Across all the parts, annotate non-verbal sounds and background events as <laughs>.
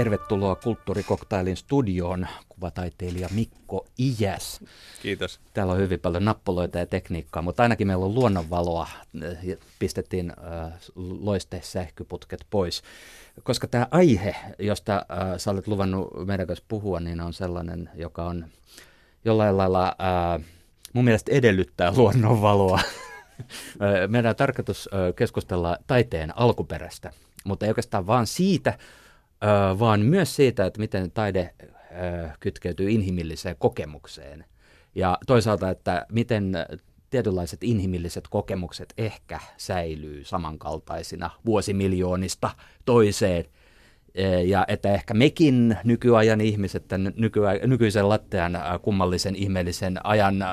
Tervetuloa Kulttuurikoktailin studioon, kuvataiteilija Mikko Ijäs. Kiitos. Täällä on hyvin paljon nappuloita ja tekniikkaa, mutta ainakin meillä on luonnonvaloa. Pistettiin äh, loiste sähköputket pois. Koska tämä aihe, josta äh, sä olet luvannut meidän kanssa puhua, niin on sellainen, joka on jollain lailla äh, mun mielestä edellyttää luonnonvaloa. <laughs> Meidän on tarkoitus keskustella taiteen alkuperästä, mutta ei oikeastaan vaan siitä, vaan myös siitä, että miten taide kytkeytyy inhimilliseen kokemukseen. Ja toisaalta, että miten tietynlaiset inhimilliset kokemukset ehkä säilyy samankaltaisina vuosimiljoonista toiseen. Ja että ehkä mekin nykyajan ihmiset, tämän nykyisen lattean kummallisen, ihmeellisen ajan,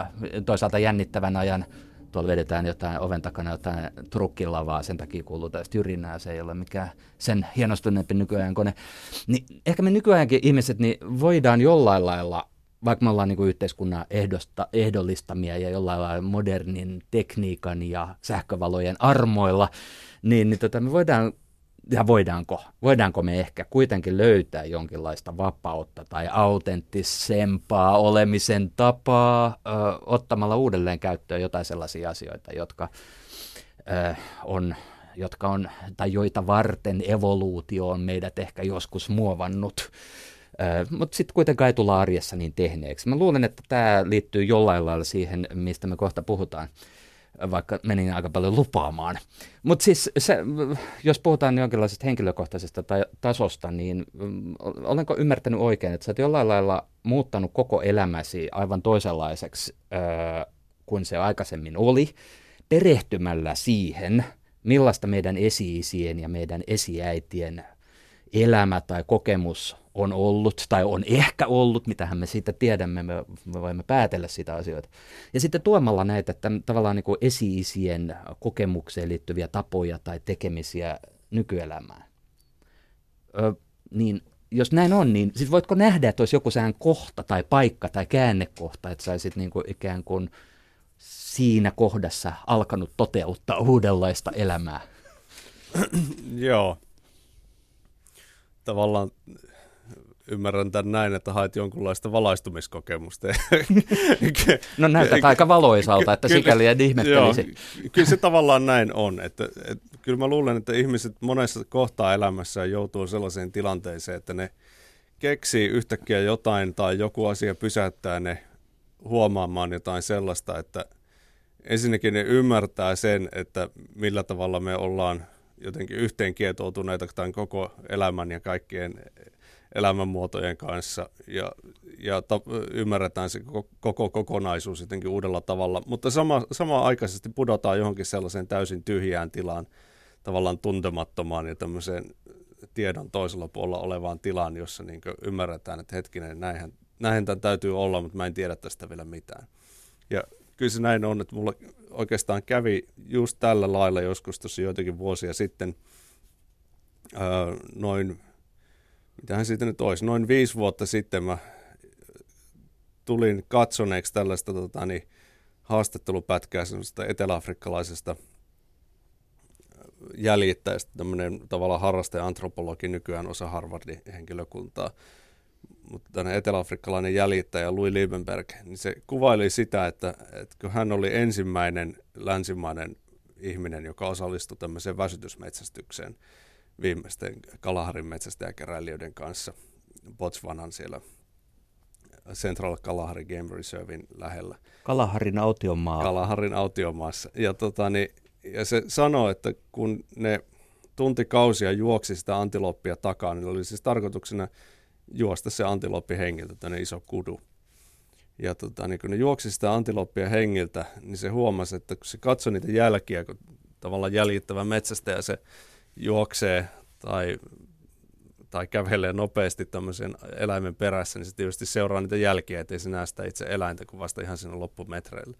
toisaalta jännittävän ajan tuolla vedetään jotain oven takana jotain trukkilavaa, sen takia kuuluu tästä jyrinää, se ei ole mikään sen hienostuneempi nykyajan kone. Niin ehkä me nykyajankin ihmiset niin voidaan jollain lailla, vaikka me ollaan niin kuin yhteiskunnan ehdosta, ehdollistamia ja jollain lailla modernin tekniikan ja sähkövalojen armoilla, niin, niin tota, me voidaan ja voidaanko, voidaanko me ehkä kuitenkin löytää jonkinlaista vapautta tai autenttisempaa olemisen tapaa ö, ottamalla uudelleen käyttöön jotain sellaisia asioita, jotka ö, on jotka on, tai joita varten evoluutio on meidät ehkä joskus muovannut. Mutta sitten kuitenkaan ei tulla arjessa niin tehneeksi. Mä luulen, että tämä liittyy jollain lailla siihen, mistä me kohta puhutaan vaikka menin aika paljon lupaamaan. Mutta siis se, jos puhutaan jonkinlaisesta henkilökohtaisesta tai tasosta, niin mm, olenko ymmärtänyt oikein, että sä oot jollain lailla muuttanut koko elämäsi aivan toisenlaiseksi öö, kuin se aikaisemmin oli, perehtymällä siihen, millaista meidän esi-isien ja meidän esiäitien elämä tai kokemus on ollut tai on ehkä ollut, mitähän me siitä tiedämme, me, me voimme päätellä sitä asioita. Ja sitten tuomalla näitä että tavallaan niin kuin esi-isien kokemukseen liittyviä tapoja tai tekemisiä nykyelämään. Ö, niin jos näin on, niin siis voitko nähdä, että olisi joku sehän kohta tai paikka tai käännekohta, että saisit niin kuin ikään kuin siinä kohdassa alkanut toteuttaa uudenlaista elämää? Joo. Tavallaan ymmärrän tämän näin, että haet jonkunlaista valaistumiskokemusta. <laughs> no näytät aika valoisalta, että sikäli en ihmettelisi. Joo, kyllä se tavallaan näin on. Että, että, kyllä mä luulen, että ihmiset monessa kohtaa elämässä joutuu sellaiseen tilanteeseen, että ne keksii yhtäkkiä jotain tai joku asia pysäyttää ne huomaamaan jotain sellaista, että ensinnäkin ne ymmärtää sen, että millä tavalla me ollaan jotenkin yhteen kietoutuneita tämän koko elämän ja kaikkien elämänmuotojen kanssa ja, ja ta, ymmärretään se koko, koko kokonaisuus jotenkin uudella tavalla, mutta sama, sama aikaisesti pudotaan johonkin sellaiseen täysin tyhjään tilaan, tavallaan tuntemattomaan ja tämmöiseen tiedon toisella puolella olevaan tilaan, jossa niin ymmärretään, että hetkinen, näinhän, näinhän tämän täytyy olla, mutta mä en tiedä tästä vielä mitään. Ja kyllä se näin on, että mulla oikeastaan kävi just tällä lailla joskus tuossa joitakin vuosia sitten, öö, noin mitähän siitä nyt olisi, noin viisi vuotta sitten mä tulin katsoneeksi tällaista tota, niin, haastattelupätkää semmoista eteläafrikkalaisesta jäljittäjästä, tämmöinen tavallaan harrasteantropologi nykyään osa Harvardin henkilökuntaa, mutta eteläafrikkalainen jäljittäjä Louis Liebenberg, niin se kuvaili sitä, että, että kun hän oli ensimmäinen länsimainen ihminen, joka osallistui tämmöiseen väsytysmetsästykseen, viimeisten Kalaharin metsästäjäkeräilijöiden kanssa Botswanan siellä Central Kalahari Game Reservein lähellä. Kalaharin autiomaa. Kalaharin autiomaassa. Ja, tota, niin, ja se sanoi, että kun ne tuntikausia juoksi sitä antiloppia takaa, niin oli siis tarkoituksena juosta se antiloppi hengiltä, tänne iso kudu. Ja tota, niin kun ne juoksi sitä antiloppia hengiltä, niin se huomasi, että kun se katsoi niitä jälkiä, kun tavallaan jäljittävä metsästä ja se juoksee tai, tai kävelee nopeasti tämmöisen eläimen perässä, niin se tietysti seuraa niitä jälkiä, ettei se näe sitä itse eläintä kuin vasta ihan siinä loppumetreillä.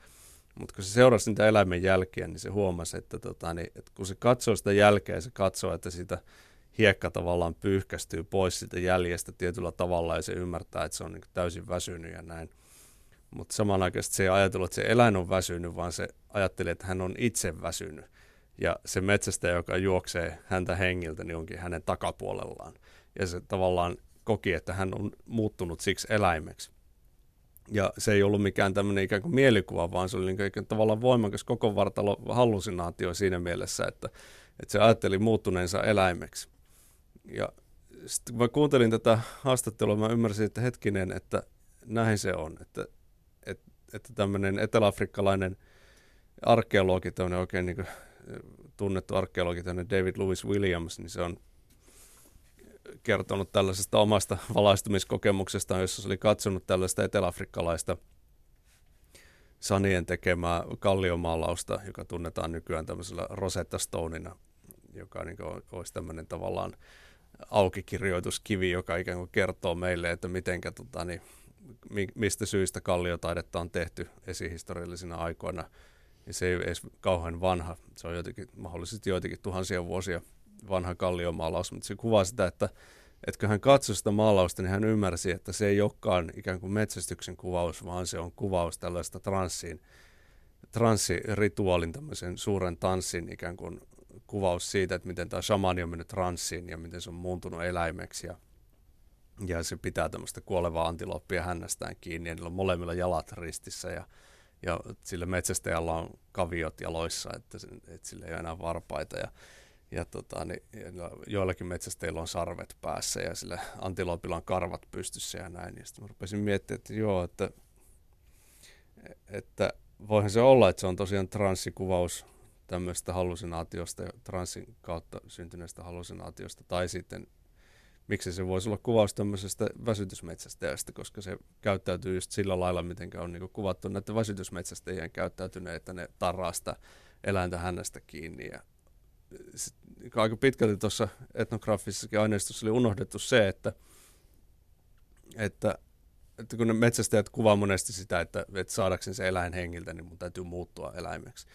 Mutta kun se seurasi niitä eläimen jälkiä, niin se huomasi, että, tota, niin, että kun se katsoo sitä jälkeä, se katsoo, että sitä hiekka tavallaan pyyhkästyy pois siitä jäljestä tietyllä tavalla ja se ymmärtää, että se on niin täysin väsynyt ja näin. Mutta samanaikaisesti se ei ajatellut, että se eläin on väsynyt, vaan se ajatteli, että hän on itse väsynyt ja se metsästäjä, joka juoksee häntä hengiltä, niin onkin hänen takapuolellaan. ja se tavallaan koki, että hän on muuttunut siksi eläimeksi. Ja se ei ollut mikään tämmöinen ikään kuin mielikuva, vaan se oli niin tavallaan voimakas koko vartalo hallusinaatio siinä mielessä, että, että se ajatteli muuttuneensa eläimeksi. Ja sitten kun mä kuuntelin tätä haastattelua, mä ymmärsin, että hetkinen, että näin se on, että, että, että tämmöinen eteläafrikkalainen arkeologi, tämmöinen oikein niin kuin tunnettu arkeologi, tämmöinen David Lewis Williams, niin se on kertonut tällaisesta omasta <laughs> valaistumiskokemuksestaan, jossa se oli katsonut tällaista eteläafrikkalaista sanien tekemää kalliomaalausta, joka tunnetaan nykyään tämmöisellä Rosetta Stoneina, joka niin kuin olisi tämmöinen tavallaan aukikirjoituskivi, joka ikään kuin kertoo meille, että mitenkä, tota, niin, mistä syistä kalliotaidetta on tehty esihistoriallisina aikoina. Ja se ei ole edes kauhean vanha, se on jotenkin, mahdollisesti joitakin tuhansia vuosia vanha kalliomaalaus, mutta se kuvaa sitä, että, että kun hän katsoi sitä maalausta, niin hän ymmärsi, että se ei olekaan ikään kuin metsästyksen kuvaus, vaan se on kuvaus tällaista transsiin, transsirituaalin, tämmöisen suuren tanssin ikään kuin kuvaus siitä, että miten tämä shamani on mennyt transsiin ja miten se on muuntunut eläimeksi ja, ja se pitää tämmöistä kuolevaa antiloppia hännästään kiinni ja niillä on molemmilla jalat ristissä ja, ja sillä metsästäjällä on kaviot jaloissa, että, että sillä ei ole enää varpaita ja ja, tota, niin, ja joillakin metsästäjillä on sarvet päässä ja sillä antilopilla on karvat pystyssä ja näin. Ja sitten mä rupesin miettimään, että joo, että, että voihan se olla, että se on tosiaan transsikuvaus tämmöistä hallusinaatiosta ja transsin kautta syntyneestä hallusinaatiosta, tai sitten miksi se voisi olla kuvaus tämmöisestä väsytysmetsästäjästä, koska se käyttäytyy just sillä lailla, miten on niin kuvattu näiden väsytysmetsästäjien käyttäytyneet, että ne tarraa sitä eläintä hänestä kiinni ja aika pitkälti tuossa etnografisessakin aineistossa oli unohdettu se, että, että, että kun ne metsästäjät kuvaa monesti sitä, että, että saadakseen se eläin hengiltä, niin mun täytyy muuttua eläimeksi.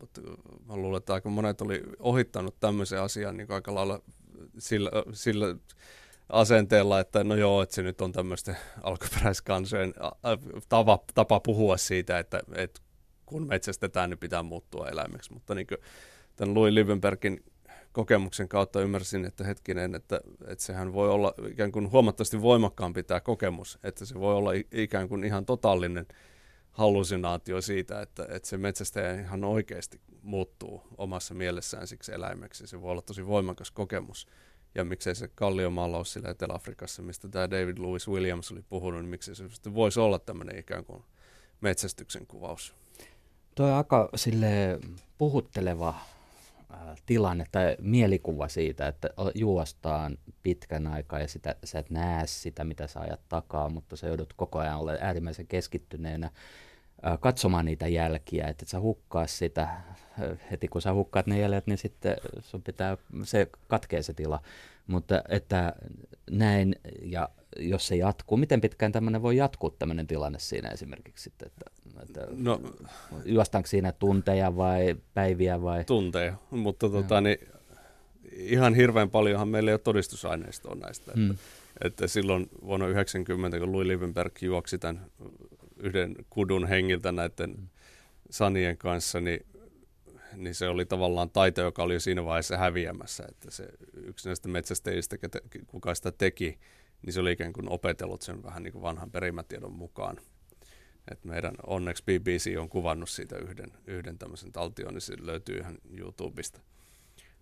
Mutta mä luulen, että aika monet oli ohittanut tämmöisen asian niin aika lailla sillä, sillä asenteella, että no joo, että se nyt on tämmöisten alkuperäiskansojen tapa, tapa puhua siitä, että, että kun metsästetään, niin pitää muuttua eläimeksi. Mutta niin kuin, tämän Louis Livenbergin kokemuksen kautta ymmärsin, että hetkinen, että, että sehän voi olla ikään kuin huomattavasti voimakkaampi tämä kokemus, että se voi olla ikään kuin ihan totaalinen hallusinaatio siitä, että, että se metsästäjä ihan oikeasti muuttuu omassa mielessään siksi eläimeksi. Se voi olla tosi voimakas kokemus. Ja miksei se kalliomaalaus sillä Etelä-Afrikassa, mistä tämä David Lewis Williams oli puhunut, niin miksei se voisi olla tämmöinen ikään kuin metsästyksen kuvaus. Tuo on aika sille puhutteleva tilanne tai mielikuva siitä, että juostaan pitkän aikaa ja sitä, sä et näe sitä, mitä sä ajat takaa, mutta sä joudut koko ajan olemaan äärimmäisen keskittyneenä katsomaan niitä jälkiä, että et sä hukkaa sitä, heti kun sä hukkaat ne jäljet, niin sitten sun pitää, se katkee se tila. Mutta että näin, ja jos se jatkuu, miten pitkään tämmöinen voi jatkuu tämmöinen tilanne siinä esimerkiksi sitten, että, että no, juostaanko siinä tunteja vai päiviä vai? Tunteja, mutta tota, niin, ihan hirveän paljonhan meillä ei ole todistusaineistoa näistä. Että, mm. että silloin vuonna 90, kun Louis Liebenberg juoksi tämän yhden kudun hengiltä näiden sanien kanssa, niin niin se oli tavallaan taito, joka oli jo siinä vaiheessa häviämässä. Että se yksi näistä metsästäjistä, kuka sitä teki, niin se oli ikään kuin opetellut sen vähän niin kuin vanhan perimätiedon mukaan. Et meidän onneksi BBC on kuvannut siitä yhden, yhden tämmöisen taltion, niin se löytyy ihan YouTubesta.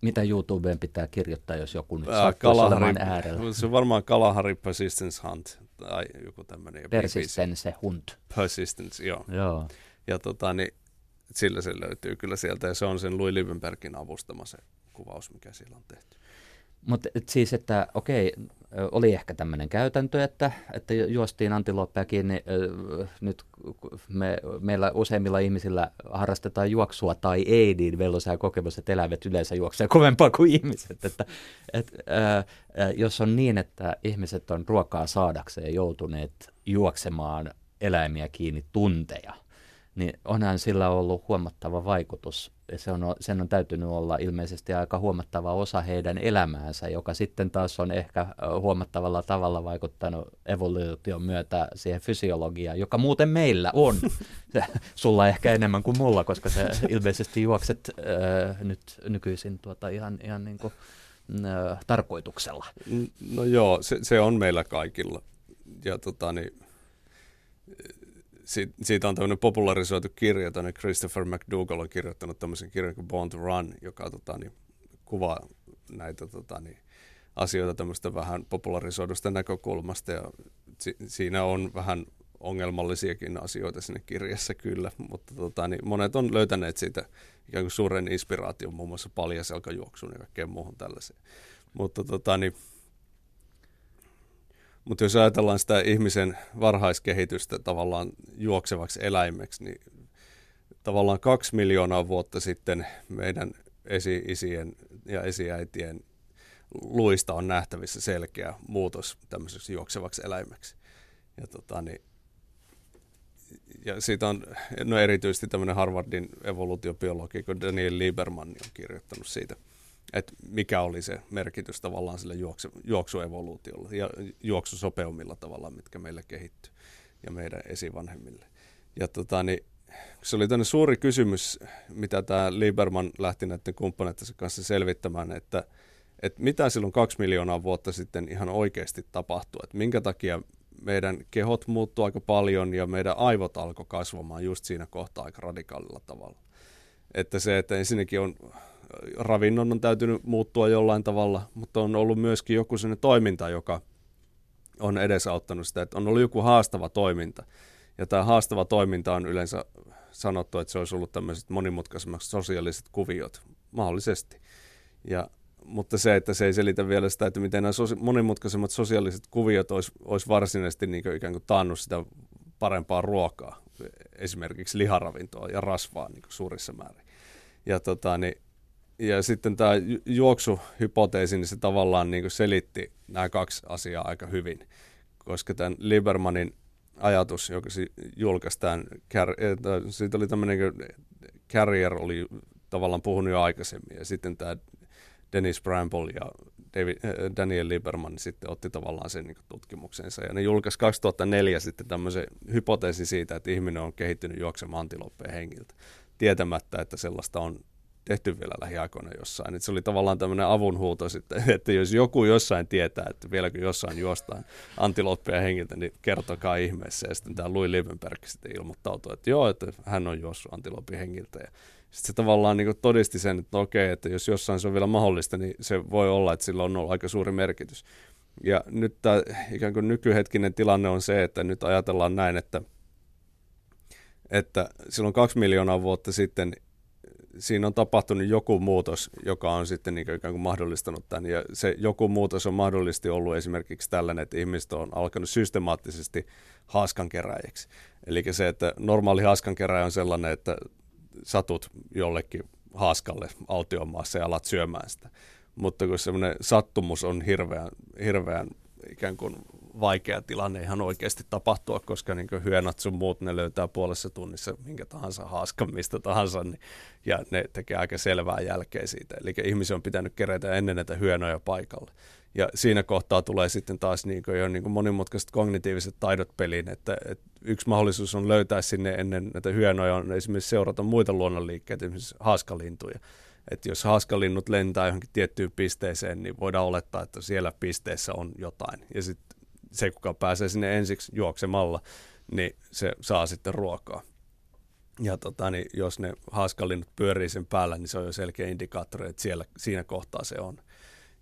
Mitä YouTubeen pitää kirjoittaa, jos joku nyt sattuisi olemaan äärellä? <laughs> Se on varmaan Kalahari Persistence Hunt tai joku tämmöinen. Persistence Hunt. Persistence, joo. joo. Ja tota, niin, sillä se löytyy kyllä sieltä ja se on sen Louis Liebenbergin avustama se kuvaus, mikä siellä on tehty. Mutta siis, että okei, oli ehkä tämmöinen käytäntö, että, että juostiin antiloppeja kiinni. Nyt me, meillä useimmilla ihmisillä harrastetaan juoksua tai ei, niin meillä on se kokemus, että eläimet yleensä juoksee kovempaa kuin ihmiset. Että, et, ää, jos on niin, että ihmiset on ruokaa saadakseen joutuneet juoksemaan eläimiä kiinni tunteja – niin onhan sillä ollut huomattava vaikutus. Se on, sen on täytynyt olla ilmeisesti aika huomattava osa heidän elämäänsä, joka sitten taas on ehkä huomattavalla tavalla vaikuttanut evoluution myötä siihen fysiologiaan, joka muuten meillä on. <laughs> Sulla ehkä enemmän kuin mulla, koska se ilmeisesti juokset äh, nyt nykyisin tuota ihan, ihan niin kuin ö, tarkoituksella? No joo, se, se on meillä kaikilla. Ja tota, niin, siitä on tämmöinen popularisoitu kirja, tänne Christopher McDougall on kirjoittanut tämmöisen kirjan kuin Born to Run, joka tota, niin, kuvaa näitä tota, niin, asioita tämmöistä vähän popularisoidusta näkökulmasta ja si- siinä on vähän ongelmallisiakin asioita sinne kirjassa kyllä, mutta tota, niin monet on löytäneet siitä ikään kuin suuren inspiraation muun muassa paljaselkajuoksuun ja kaikkeen muuhun tällaiseen. Mutta tota, niin, mutta jos ajatellaan sitä ihmisen varhaiskehitystä tavallaan juoksevaksi eläimeksi, niin tavallaan kaksi miljoonaa vuotta sitten meidän esi-isien ja esiäitien luista on nähtävissä selkeä muutos tämmöiseksi juoksevaksi eläimeksi. Ja, tota, niin, ja siitä on no erityisesti tämmöinen Harvardin evoluutiobiologi, kun Daniel Lieberman on kirjoittanut siitä – että mikä oli se merkitys tavallaan sille juoksu, juoksuevoluutiolle ja juoksusopeumilla tavallaan, mitkä meillä kehittyy ja meidän esivanhemmille. Ja tota, niin, se oli tämmöinen suuri kysymys, mitä tämä Lieberman lähti näiden kumppaneittensa kanssa selvittämään, että, että mitä silloin kaksi miljoonaa vuotta sitten ihan oikeasti tapahtui, että minkä takia meidän kehot muuttuu aika paljon ja meidän aivot alkoi kasvamaan just siinä kohtaa aika radikaalilla tavalla. Että se, että ensinnäkin on ravinnon on täytynyt muuttua jollain tavalla, mutta on ollut myöskin joku sellainen toiminta, joka on edesauttanut sitä, että on ollut joku haastava toiminta. Ja tämä haastava toiminta on yleensä sanottu, että se olisi ollut tämmöiset monimutkaisemmat sosiaaliset kuviot, mahdollisesti. Ja, mutta se, että se ei selitä vielä sitä, että miten nämä sosi- monimutkaisemmat sosiaaliset kuviot olisi, olisi varsinaisesti niin kuin ikään kuin taannut sitä parempaa ruokaa, esimerkiksi liharavintoa ja rasvaa niin kuin suurissa määrin. Ja tota, niin ja sitten tämä juoksuhypoteesi, niin se tavallaan niin selitti nämä kaksi asiaa aika hyvin, koska tämän Liebermanin ajatus, joka julkaistaan, siitä oli tämmöinen Carrier oli tavallaan puhunut jo aikaisemmin, ja sitten tämä Dennis Bramble ja David, äh, Daniel Lieberman sitten otti tavallaan sen niin tutkimuksensa. Ja ne julkaisi 2004 sitten tämmöisen hypoteesi siitä, että ihminen on kehittynyt juoksemaan antiloppeen hengiltä, tietämättä, että sellaista on tehty vielä lähiaikoina jossain. Et se oli tavallaan tämmöinen avunhuuto sitten, <laughs> että jos joku jossain tietää, että vieläkö jossain juostaan antiloppia hengiltä, niin kertokaa ihmeessä. Ja sitten tämä Louis Liebenberg sitten ilmoittautui, että joo, että hän on juossut antilopin hengiltä. Ja sitten se tavallaan niin todisti sen, että okei, että jos jossain se on vielä mahdollista, niin se voi olla, että sillä on ollut aika suuri merkitys. Ja nyt tämä ikään kuin nykyhetkinen tilanne on se, että nyt ajatellaan näin, että, että silloin kaksi miljoonaa vuotta sitten siinä on tapahtunut joku muutos, joka on sitten niin ikään kuin mahdollistanut tämän. Ja se joku muutos on mahdollisesti ollut esimerkiksi tällainen, että ihmiset on alkanut systemaattisesti haaskankeräjiksi. Eli se, että normaali haaskankeräjä on sellainen, että satut jollekin haaskalle autiomaassa ja alat syömään sitä. Mutta kun semmoinen sattumus on hirveän, hirveän ikään kuin vaikea tilanne ihan oikeasti tapahtua, koska niin hyönat sun muut, ne löytää puolessa tunnissa minkä tahansa haaskan mistä tahansa, niin, ja ne tekee aika selvää jälkeä siitä. Eli ihmisen on pitänyt kerätä ennen näitä hyönoja paikalle. Ja siinä kohtaa tulee sitten taas niin kuin jo niin kuin monimutkaiset kognitiiviset taidot peliin, että, että yksi mahdollisuus on löytää sinne ennen näitä hyönoja on esimerkiksi seurata muita luonnonliikkeitä, esimerkiksi haaskalintuja. Että jos haaskalinnut lentää johonkin tiettyyn pisteeseen, niin voidaan olettaa, että siellä pisteessä on jotain. Ja sitten se, kuka pääsee sinne ensiksi juoksemalla, niin se saa sitten ruokaa. Ja tota, niin jos ne haaskalinnut pyörii sen päällä, niin se on jo selkeä indikaattori, että siellä, siinä kohtaa se on.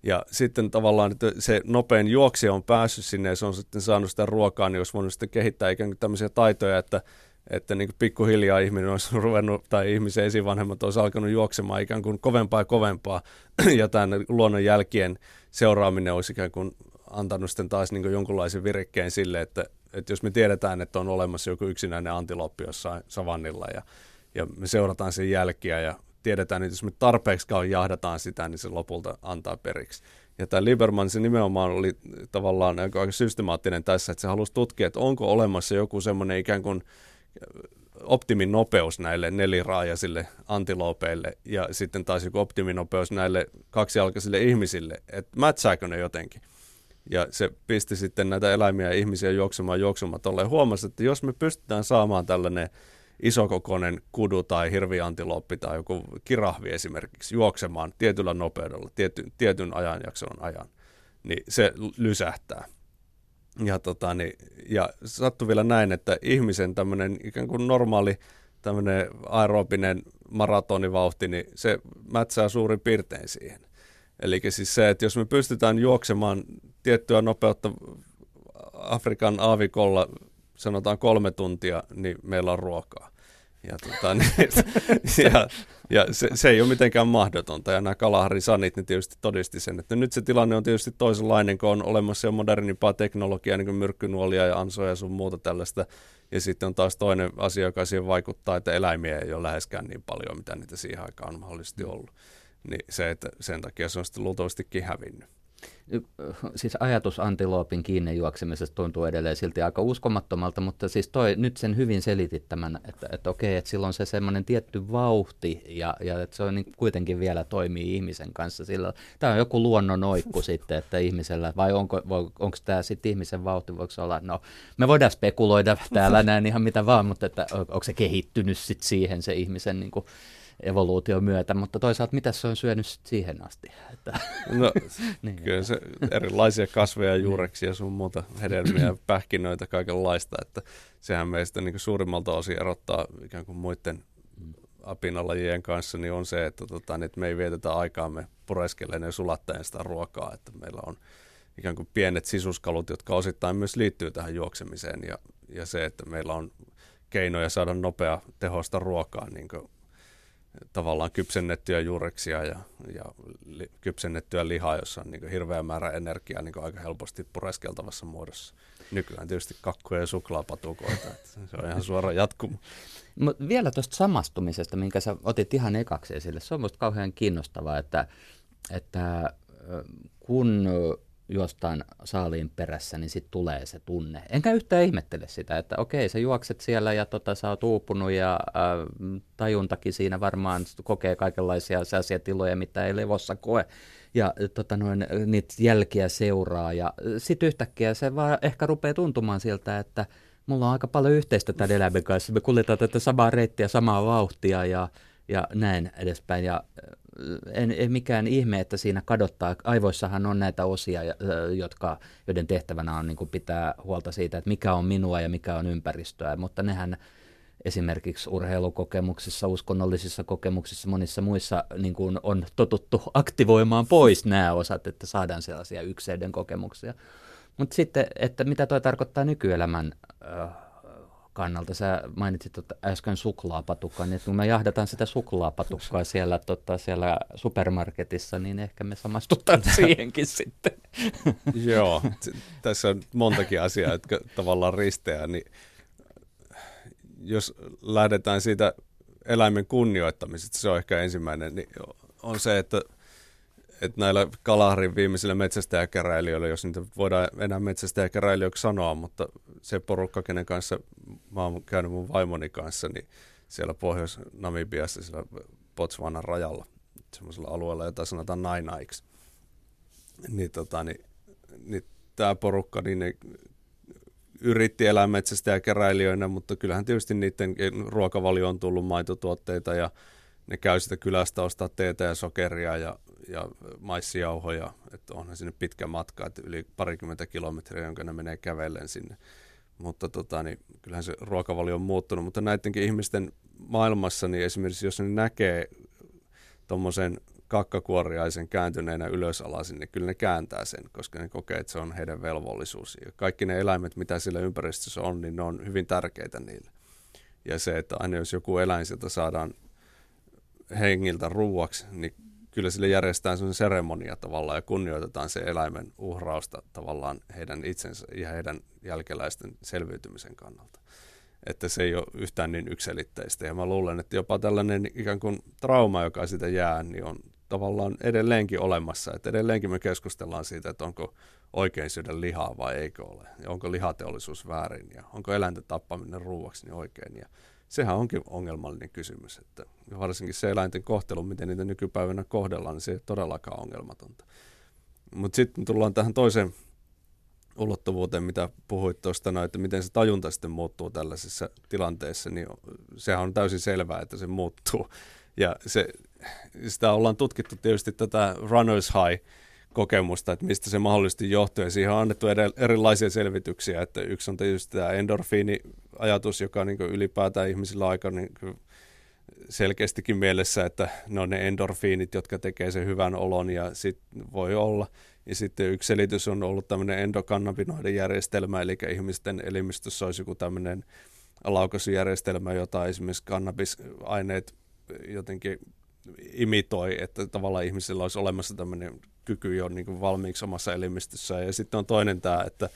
Ja sitten tavallaan että se nopein juoksija on päässyt sinne ja se on sitten saanut sitä ruokaa, niin olisi voinut sitten kehittää ikään kuin tämmöisiä taitoja, että, että niin kuin pikkuhiljaa ihminen olisi <laughs> ruvennut, tai ihmisen esivanhemmat olisi alkanut juoksemaan ikään kuin kovempaa ja kovempaa, <clears throat> ja tämän luonnon jälkien seuraaminen olisi ikään kuin antanut sitten taas niin jonkunlaisen virikkeen sille, että, että jos me tiedetään, että on olemassa joku yksinäinen antiloppi jossain savannilla ja, ja me seurataan sen jälkiä ja tiedetään, että jos me tarpeeksi kauan jahdataan sitä, niin se lopulta antaa periksi. Ja tämä Lieberman se nimenomaan oli tavallaan aika systemaattinen tässä, että se halusi tutkia, että onko olemassa joku semmoinen ikään kuin optimin nopeus näille neliraajaisille antilopeille ja sitten taas joku optiminopeus näille kaksijalkaisille ihmisille, että mätsääkö ne jotenkin. Ja se pisti sitten näitä eläimiä ja ihmisiä juoksemaan juoksemaan tolleen. Huomasi, että jos me pystytään saamaan tällainen isokokoinen kudu tai hirviantiloppi tai joku kirahvi esimerkiksi juoksemaan tietyllä nopeudella tiety, tietyn ajanjakson ajan, niin se lysähtää. Ja, tota, niin, ja sattui vielä näin, että ihmisen tämmöinen ikään kuin normaali tämmöinen aerobinen maratonivauhti, niin se mätsää suurin piirtein siihen. Eli siis se, että jos me pystytään juoksemaan tiettyä nopeutta Afrikan aavikolla sanotaan kolme tuntia, niin meillä on ruokaa. Ja, tota, niin, <laughs> ja, ja se, se ei ole mitenkään mahdotonta. Ja nämä kalaharisanit niin tietysti todisti sen, että nyt se tilanne on tietysti toisenlainen, kun on olemassa jo modernimpaa teknologiaa, niin kuin myrkkynuolia ja ansoja ja sun muuta tällaista. Ja sitten on taas toinen asia, joka siihen vaikuttaa, että eläimiä ei ole läheskään niin paljon, mitä niitä siihen aikaan on mahdollisesti ollut. Niin se, että sen takia se on sitten luultavastikin hävinnyt siis ajatus antiloopin kiinni juoksemisesta tuntuu edelleen silti aika uskomattomalta, mutta siis toi, nyt sen hyvin selitit tämän, että, että okei, että silloin se semmoinen tietty vauhti ja, ja että se on niin, kuitenkin vielä toimii ihmisen kanssa. Sillä, tämä on joku luonnon oikku <laughs> sitten, että ihmisellä, vai onko, onko tämä sitten ihmisen vauhti, voiko se olla, no me voidaan spekuloida täällä <laughs> näin ihan mitä vaan, mutta että onko se kehittynyt sitten siihen se ihmisen niin kuin, evoluution myötä, mutta toisaalta mitä se on syönyt siihen asti? Että, no, <laughs> niin, kyllä se erilaisia kasveja, juureksia, sun muuta hedelmiä, <clears throat> pähkinöitä, kaikenlaista, että sehän meistä niin suurimmalta osin erottaa ikään kuin muiden apinalajien kanssa, niin on se, että, tota, niin, että me ei vietetä aikaa me pureskeleen ja sulattaen sitä ruokaa, että meillä on ikään kuin pienet sisuskalut, jotka osittain myös liittyy tähän juoksemiseen. Ja, ja se, että meillä on keinoja saada nopea tehosta ruokaa, niin kuin tavallaan kypsennettyjä juureksia ja, ja li, kypsennettyä lihaa, jossa on niin hirveä määrä energiaa niin aika helposti pureskeltavassa muodossa. Nykyään tietysti kakkuja ja suklaapatukoita, se on ihan suora jatkumo. Mut vielä tuosta samastumisesta, minkä sä otit ihan ekaksi esille, se on minusta kauhean kiinnostavaa, että, että kun juostaan saaliin perässä, niin sitten tulee se tunne. Enkä yhtään ihmettele sitä, että okei, sä juokset siellä ja tota, sä oot uupunut ja äh, tajuntakin siinä varmaan kokee kaikenlaisia sellaisia tiloja, mitä ei levossa koe. Ja tota, noin, niitä jälkiä seuraa ja sitten yhtäkkiä se vaan ehkä rupeaa tuntumaan siltä, että mulla on aika paljon yhteistä tämän eläimen kanssa. Me kuljetaan tätä samaa reittiä, samaa vauhtia ja, ja näin edespäin. Ja en, ei mikään ihme, että siinä kadottaa. Aivoissahan on näitä osia, jotka, joiden tehtävänä on niin kuin pitää huolta siitä, että mikä on minua ja mikä on ympäristöä, mutta nehän esimerkiksi urheilukokemuksissa, uskonnollisissa kokemuksissa, monissa muissa niin kuin on totuttu aktivoimaan pois nämä osat, että saadaan sellaisia ykseiden kokemuksia. Mutta sitten, että mitä tuo tarkoittaa nykyelämän äh, kannalta. Sä mainitsit tota äsken suklaapatukkaa, niin kun me jahdataan sitä suklaapatukkaa siellä, tota, siellä supermarketissa, niin ehkä me samastutaan <laughs> siihenkin sitten. <laughs> Joo, tässä on montakin asiaa, jotka tavallaan risteää, niin jos lähdetään siitä eläimen kunnioittamisesta, se on ehkä ensimmäinen, niin on se, että että näillä Kalaharin viimeisillä metsästäjäkäräilijöillä, jos niitä voidaan enää metsästäjäkäräilijöiksi sanoa, mutta se porukka, kenen kanssa mä oon käynyt mun vaimoni kanssa, niin siellä Pohjois-Namibiassa, siellä Botswanan rajalla, semmoisella alueella, jota sanotaan Nainaiksi. Niin, tota, niin, niin tämä porukka, niin ne yritti elää metsästäjäkäräilijöinä, mutta kyllähän tietysti niiden ruokavalio on tullut maitotuotteita ja ne käy sitä kylästä ostaa teetä ja sokeria ja ja maissijauhoja, että onhan sinne pitkä matka, että yli parikymmentä kilometriä, jonka ne menee kävellen sinne. Mutta tota, niin kyllähän se ruokavalio on muuttunut, mutta näidenkin ihmisten maailmassa, niin esimerkiksi jos ne näkee tuommoisen kakkakuoriaisen kääntyneenä ylösalaisin, niin kyllä ne kääntää sen, koska ne kokee, että se on heidän velvollisuus. Ja kaikki ne eläimet, mitä sillä ympäristössä on, niin ne on hyvin tärkeitä niille. Ja se, että aina jos joku eläin sieltä saadaan hengiltä ruuaksi, niin kyllä sille järjestetään sellainen seremonia tavallaan ja kunnioitetaan se eläimen uhrausta tavallaan heidän itsensä ja heidän jälkeläisten selviytymisen kannalta. Että se ei ole yhtään niin ykselitteistä. Ja mä luulen, että jopa tällainen ikään kuin trauma, joka siitä jää, niin on tavallaan edelleenkin olemassa. Että edelleenkin me keskustellaan siitä, että onko oikein syödä lihaa vai eikö ole. Ja onko lihateollisuus väärin ja onko eläinten tappaminen ruuaksi niin oikein. Ja sehän onkin ongelmallinen kysymys, että varsinkin se eläinten kohtelu, miten niitä nykypäivänä kohdellaan, niin se ei todellakaan ongelmatonta. Mutta sitten tullaan tähän toiseen ulottuvuuteen, mitä puhuit tuosta, no, että miten se tajunta sitten muuttuu tällaisessa tilanteessa, niin sehän on täysin selvää, että se muuttuu. Ja se, sitä ollaan tutkittu tietysti tätä runners high kokemusta, että mistä se mahdollisesti johtuu. Ja siihen on annettu erilaisia selvityksiä, että yksi on tietysti tämä endorfiini-ajatus, joka niin ylipäätään ihmisillä aika niin selkeästikin mielessä, että ne on ne endorfiinit, jotka tekee sen hyvän olon ja sitten voi olla. Ja sitten yksi selitys on ollut tämmöinen endokannabinoiden järjestelmä, eli ihmisten elimistössä olisi joku tämmöinen laukaisujärjestelmä, jota esimerkiksi kannabisaineet jotenkin imitoi, että tavallaan ihmisillä olisi olemassa tämmöinen kyky jo niin kuin valmiiksi omassa elimistössä. Ja sitten on toinen tämä, että,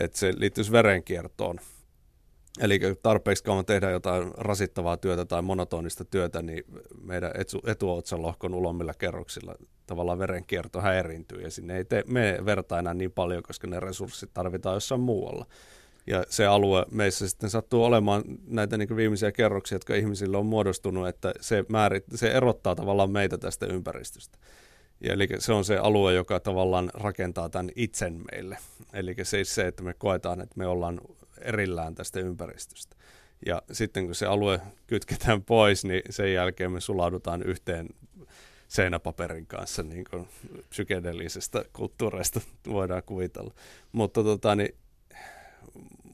että se liittyisi verenkiertoon. Eli tarpeeksi kauan tehdään jotain rasittavaa työtä tai monotonista työtä, niin meidän etu, etuotsalohkon ulommilla kerroksilla tavallaan verenkierto häiriintyy ja sinne ei tee, mene verta enää niin paljon, koska ne resurssit tarvitaan jossain muualla. Ja se alue meissä sitten sattuu olemaan näitä niin viimeisiä kerroksia, jotka ihmisille on muodostunut, että se, määrit, se erottaa tavallaan meitä tästä ympäristöstä. Ja eli se on se alue, joka tavallaan rakentaa tämän itsen meille. Eli siis se, että me koetaan, että me ollaan erillään tästä ympäristöstä. Ja sitten kun se alue kytketään pois, niin sen jälkeen me sulaudutaan yhteen seinäpaperin kanssa, niin kuin psykedeellisestä kulttuureista voidaan kuvitella. Mutta, tota, niin,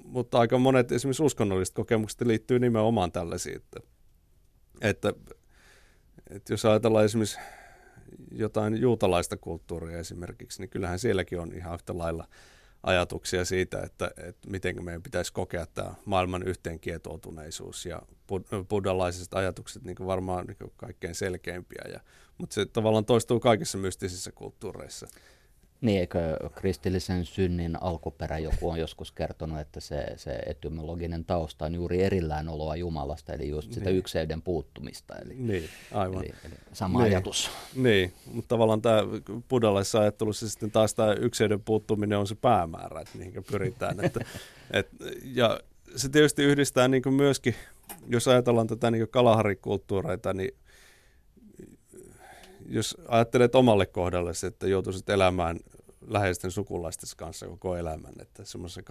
mutta aika monet esimerkiksi uskonnolliset kokemukset liittyy nimenomaan tällaisiin, että, että, että jos ajatellaan esimerkiksi jotain juutalaista kulttuuria esimerkiksi, niin kyllähän sielläkin on ihan yhtä lailla ajatuksia siitä, että, että miten meidän pitäisi kokea tämä maailman yhteenkietoutuneisuus ja buddhalaiset ajatukset niin varmaan niin kaikkein selkeimpiä, ja, mutta se tavallaan toistuu kaikissa mystisissä kulttuureissa. Niin, eikö kristillisen synnin alkuperä joku on joskus kertonut, että se, se etymologinen tausta on juuri erillään oloa Jumalasta, eli just sitä niin. ykseyden puuttumista. Eli, niin, aivan. Eli, eli sama niin. ajatus. Niin, mutta tavallaan tämä buddhalaisessa ajattelussa sitten taas tämä ykseyden puuttuminen on se päämäärä, että mihin pyritään. että, <laughs> et, ja se tietysti yhdistää niin myöskin, jos ajatellaan tätä niin kalaharikulttuureita, niin jos ajattelet omalle kohdalle, että joutuisit elämään läheisten sukulaisten kanssa koko elämän, että semmoisen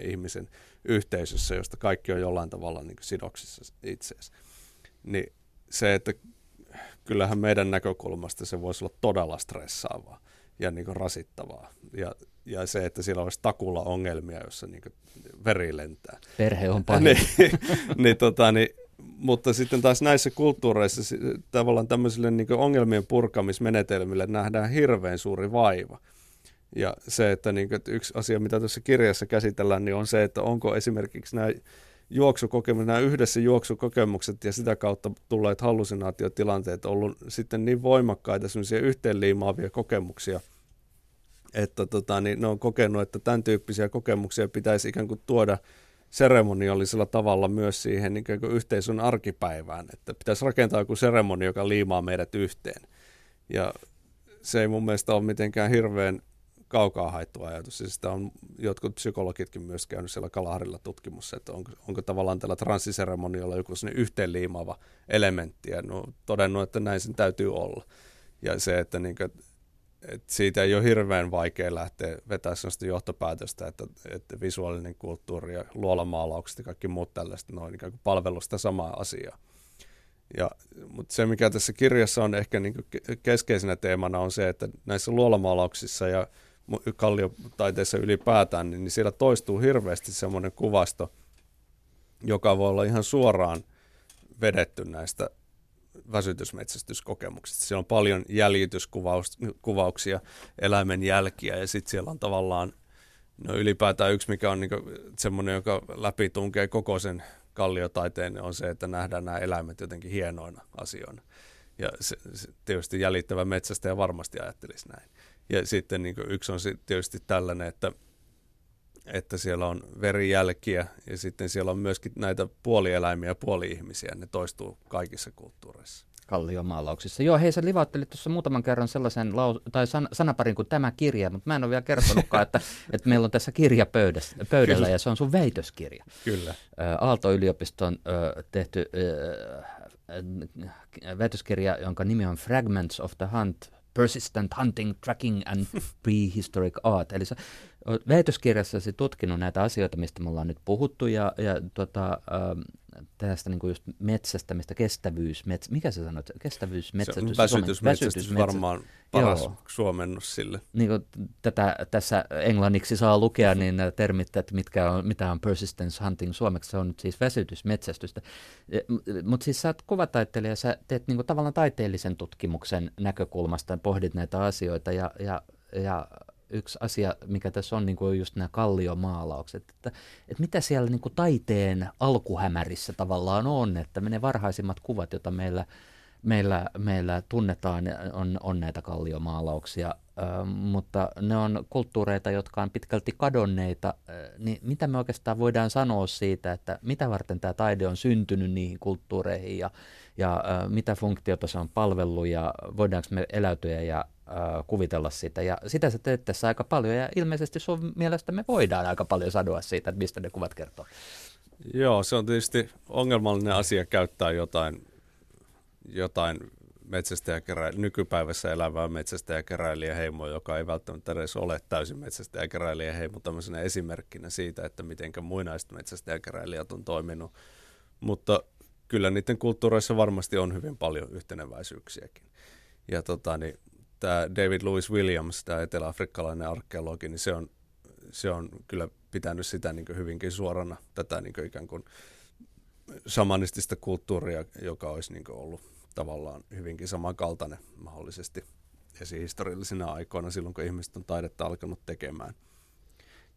25-50 ihmisen yhteisössä, josta kaikki on jollain tavalla niin sidoksissa itseensä, niin se, että kyllähän meidän näkökulmasta se voisi olla todella stressaavaa ja niin kuin rasittavaa. Ja, ja se, että siellä olisi takulla ongelmia, jossa niin veri lentää. Perhe on <laughs> pahin. niin, niin, tota, niin mutta sitten taas näissä kulttuureissa tavallaan tämmöisille niin ongelmien purkamismenetelmille nähdään hirveän suuri vaiva. Ja se, että, niin kuin, että yksi asia, mitä tässä kirjassa käsitellään, niin on se, että onko esimerkiksi nämä juoksukokemukset, nämä yhdessä juoksukokemukset ja sitä kautta tulleet hallusinaatiotilanteet ollut sitten niin voimakkaita semmoisia yhteenliimaavia kokemuksia, että tota, niin ne on kokenut, että tämän tyyppisiä kokemuksia pitäisi ikään kuin tuoda – seremoniallisella tavalla myös siihen niin kuin yhteisön arkipäivään, että pitäisi rakentaa joku seremonia, joka liimaa meidät yhteen. Ja se ei mun mielestä ole mitenkään hirveän kaukaa haettu ajatus. Siis sitä on jotkut psykologitkin myös käynyt siellä Kalaharilla tutkimussa, että onko, onko tavallaan tällä transsiseremoniolla joku sellainen yhteenliimaava elementti, ja no, todennut, että näin sen täytyy olla. Ja se, että niin kuin, et siitä ei ole hirveän vaikea lähteä vetämään sellaista johtopäätöstä, että, että visuaalinen kulttuuri ja luolamaalaukset ja kaikki muut tällaiset, ne on ikään kuin samaa asiaa. Ja, mutta se, mikä tässä kirjassa on ehkä niin keskeisenä teemana, on se, että näissä luolamaalauksissa ja kalliotaiteissa ylipäätään, niin, niin siellä toistuu hirveästi semmoinen kuvasto, joka voi olla ihan suoraan vedetty näistä väsytysmetsästyskokemuksista. Siellä on paljon jäljityskuvauksia, eläimen jälkiä ja sitten siellä on tavallaan no ylipäätään yksi, mikä on niinku semmoinen, joka läpi tunkee koko sen kalliotaiteen, on se, että nähdään nämä eläimet jotenkin hienoina asioina. Ja se, se tietysti jäljittävä metsästä ja varmasti ajattelisi näin. Ja sitten niin yksi on tietysti tällainen, että että siellä on verijälkiä ja sitten siellä on myöskin näitä puolieläimiä ja puoli-ihmisiä. Ne toistuu kaikissa kulttuureissa. Kalliomaalauksissa. Joo, hei sä livauttelit tuossa muutaman kerran sellaisen lau- tai san- sanaparin kuin tämä kirja, mutta mä en ole vielä kertonutkaan, että, <laughs> että meillä on tässä kirja pöydässä, pöydällä Kyllä. ja se on sun väitöskirja. Kyllä. Aalto-yliopiston tehty väitöskirja, jonka nimi on Fragments of the Hunt Persistent Hunting, Tracking and <laughs> Prehistoric Art. Eli sä oot väitöskirjassasi tutkinut näitä asioita, mistä me ollaan nyt puhuttu, ja, ja tota, äh, tästä niin kuin just metsästämistä, kestävyys, mets, mikä sä sanoit, kestävyysmetsästys? Se on väsytysmetsästys varmaan paras Joo. suomennos sille. Niin kuin tätä tässä englanniksi saa lukea, niin termit, että mitkä on, mitä on persistence hunting suomeksi, se on nyt siis väsytysmetsästystä. Mutta siis sä oot kuvataiteilija, sä teet niin kuin tavallaan taiteellisen tutkimuksen näkökulmasta, pohdit näitä asioita ja, ja, ja yksi asia, mikä tässä on niin kuin just nämä kalliomaalaukset, että, että mitä siellä niin kuin taiteen alkuhämärissä tavallaan on, että ne varhaisimmat kuvat, joita meillä, meillä, meillä tunnetaan, on, on näitä kalliomaalauksia, äh, mutta ne on kulttuureita, jotka on pitkälti kadonneita, äh, niin mitä me oikeastaan voidaan sanoa siitä, että mitä varten tämä taide on syntynyt niihin kulttuureihin ja, ja äh, mitä funktiota se on palvellut ja voidaanko me eläytyä ja kuvitella sitä. Ja sitä sä teet tässä aika paljon ja ilmeisesti sun mielestä me voidaan aika paljon sanoa siitä, että mistä ne kuvat kertoo. Joo, se on tietysti ongelmallinen asia käyttää jotain, jotain metsästäjäkerä, nykypäivässä elävää heimoa, joka ei välttämättä edes ole täysin heimo, tämmöisenä esimerkkinä siitä, että miten muinaiset metsästäjäkeräilijät on toiminut. Mutta kyllä niiden kulttuureissa varmasti on hyvin paljon yhteneväisyyksiäkin. Ja tota, niin tämä David Louis Williams, tämä eteläafrikkalainen arkeologi, niin se on, se on kyllä pitänyt sitä niin hyvinkin suorana, tätä niin ikään kuin samanistista kulttuuria, joka olisi niin ollut tavallaan hyvinkin samankaltainen mahdollisesti esihistoriallisina aikoina silloin, kun ihmiset on taidetta alkanut tekemään –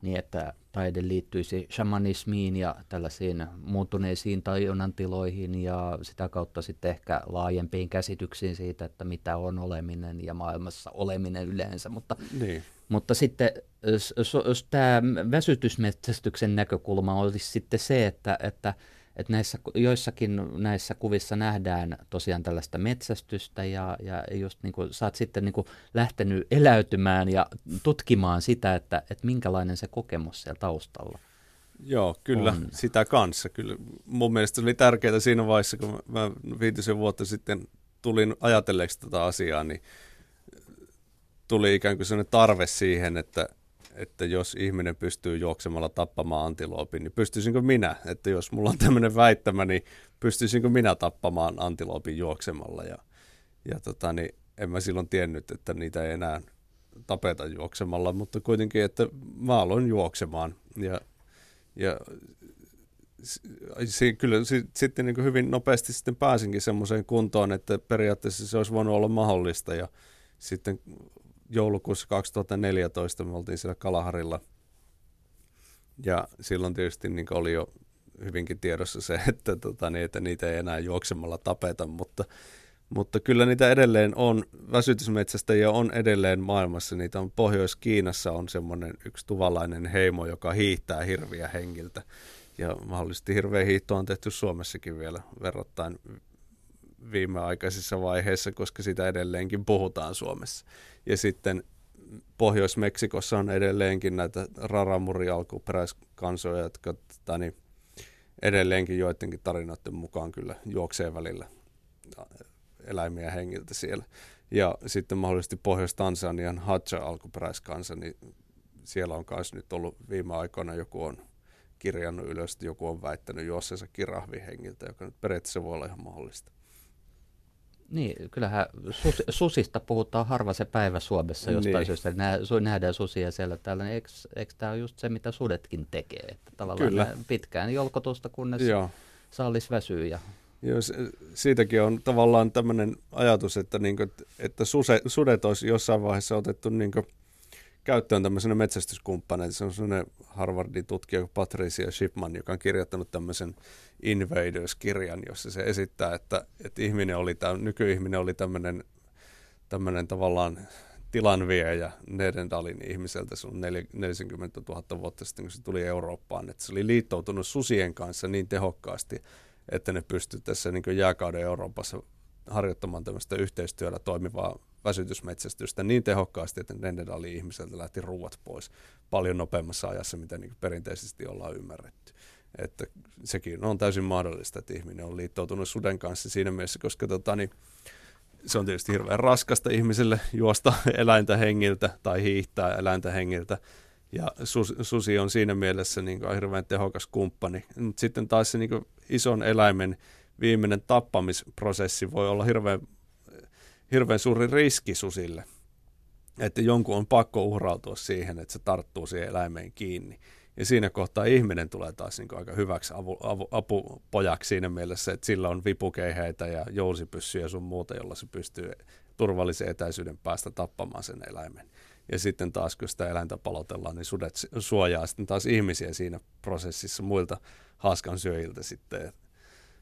niin että taide liittyisi shamanismiin ja tällaisiin muuttuneisiin tajunnan ja sitä kautta sitten ehkä laajempiin käsityksiin siitä, että mitä on oleminen ja maailmassa oleminen yleensä. Mutta, niin. mutta sitten jos tämä väsytysmetsästyksen näkökulma olisi sitten se, että, että että näissä, joissakin näissä kuvissa nähdään tosiaan tällaista metsästystä ja, ja just niin kuin, sä oot sitten niin kuin lähtenyt eläytymään ja tutkimaan sitä, että, että minkälainen se kokemus siellä taustalla Joo, kyllä, on. sitä kanssa. Kyllä. Mun mielestä se oli tärkeää siinä vaiheessa, kun mä viitisen vuotta sitten tulin ajatelleeksi tätä asiaa, niin tuli ikään kuin sellainen tarve siihen, että, että jos ihminen pystyy juoksemalla tappamaan antiloopin, niin pystyisinkö minä? Että jos mulla on tämmöinen väittämä, niin pystyisinkö minä tappamaan antiloopin juoksemalla? Ja, ja tota, niin en mä silloin tiennyt, että niitä ei enää tapeta juoksemalla, mutta kuitenkin, että mä aloin juoksemaan. Ja, ja si, kyllä si, sitten niin hyvin nopeasti sitten pääsinkin semmoiseen kuntoon, että periaatteessa se olisi voinut olla mahdollista. Ja sitten joulukuussa 2014 me oltiin siellä Kalaharilla. Ja silloin tietysti niin oli jo hyvinkin tiedossa se, <laughs> että, tota, niin, että niitä ei enää juoksemalla tapeta, mutta, mutta kyllä niitä edelleen on, väsytysmetsästäjiä on edelleen maailmassa. Niitä on Pohjois-Kiinassa on semmoinen yksi tuvalainen heimo, joka hiihtää hirviä hengiltä. Ja mahdollisesti hirveä hiihto on tehty Suomessakin vielä verrattain viimeaikaisissa vaiheissa, koska sitä edelleenkin puhutaan Suomessa. Ja sitten Pohjois-Meksikossa on edelleenkin näitä raramuri-alkuperäiskansoja, jotka tani, edelleenkin joidenkin tarinoiden mukaan kyllä juoksee välillä eläimiä hengiltä siellä. Ja sitten mahdollisesti Pohjois-Tansanian Hadja-alkuperäiskansa, niin siellä on myös nyt ollut viime aikoina joku on kirjannut ylös, joku on väittänyt juossensa kirahvihengiltä, joka nyt periaatteessa voi olla ihan mahdollista. Niin, kyllähän sus, susista puhutaan harva se päivä Suomessa jostain niin. syystä. Nää, su, nähdään susia siellä täällä. Niin eikö, eikö tämä ole just se, mitä sudetkin tekee? Että tavallaan Kyllä. pitkään jolkotusta, kunnes Joo. saallis väsyy. Ja... Joo, se, siitäkin on tavallaan tämmöinen ajatus, että, niin kuin, että suse, sudet olisi jossain vaiheessa otettu niin kuin, käyttöön tämmöisenä metsästyskumppaneita. Se on sellainen Harvardin tutkija Patricia Shipman, joka on kirjoittanut tämmöisen Invaders-kirjan, jossa se esittää, että, että ihminen oli, tämä, nykyihminen oli tämmöinen, tämmöinen tavallaan tilanviejä Nedendalin ihmiseltä sun 40 000 vuotta sitten, kun se tuli Eurooppaan. Että se oli liittoutunut susien kanssa niin tehokkaasti, että ne pystyivät tässä niin jääkauden Euroopassa harjoittamaan tämmöistä yhteistyöllä toimivaa väsytysmetsästystä niin tehokkaasti, että Nedendalin ihmiseltä lähti ruuat pois paljon nopeammassa ajassa, mitä niin perinteisesti ollaan ymmärretty. Että sekin on täysin mahdollista, että ihminen on liittoutunut suden kanssa siinä mielessä, koska tota, niin, se on tietysti hirveän raskasta ihmiselle juosta <laughs> eläintä hengiltä tai hiihtää eläintä hengiltä. Ja susi on siinä mielessä niin kuin hirveän tehokas kumppani. Mutta sitten taas se niin kuin ison eläimen viimeinen tappamisprosessi voi olla hirveän, hirveän suuri riski susille. Että jonkun on pakko uhrautua siihen, että se tarttuu siihen eläimeen kiinni. Ja siinä kohtaa ihminen tulee taas niin aika hyväksi avu, avu, apupojaksi siinä mielessä, että sillä on vipukeiheitä ja jousipyssyjä sun muuta, jolla se pystyy turvallisen etäisyyden päästä tappamaan sen eläimen. Ja sitten taas, kun sitä eläintä palotellaan, niin sudet suojaa sitten taas ihmisiä siinä prosessissa muilta haaskan syöjiltä sitten.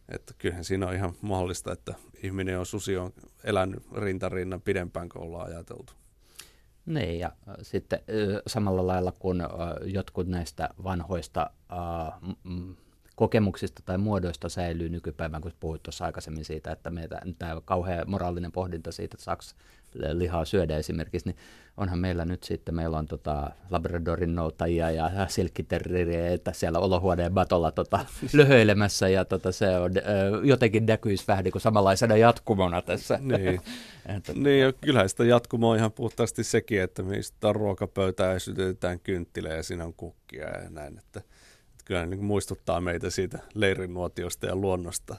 Että kyllähän siinä on ihan mahdollista, että ihminen on susi on elänyt rintarinnan pidempään kuin ollaan ajateltu. Niin, ja sitten samalla lailla kuin jotkut näistä vanhoista kokemuksista tai muodoista säilyy nykypäivän, kun puhuit tuossa aikaisemmin siitä, että meitä tämä kauhea moraalinen pohdinta siitä, että saako lihaa syödä esimerkiksi, niin onhan meillä nyt sitten, meillä on tota Labradorin noutajia ja silkkiterririä, että siellä olohuoneen batolla tota, <laughs> löhöilemässä ja tota, se on, jotenkin näkyisi vähän niin kuin samanlaisena jatkumona tässä. Niin, <laughs> että, niin ja kyllähän sitä jatkumoa on ihan puhtaasti sekin, että me istutaan ruokapöytään ja sytytetään kynttilä ja siinä on kukkia ja näin, että, että kyllä niin muistuttaa meitä siitä leirinuotiosta ja luonnosta.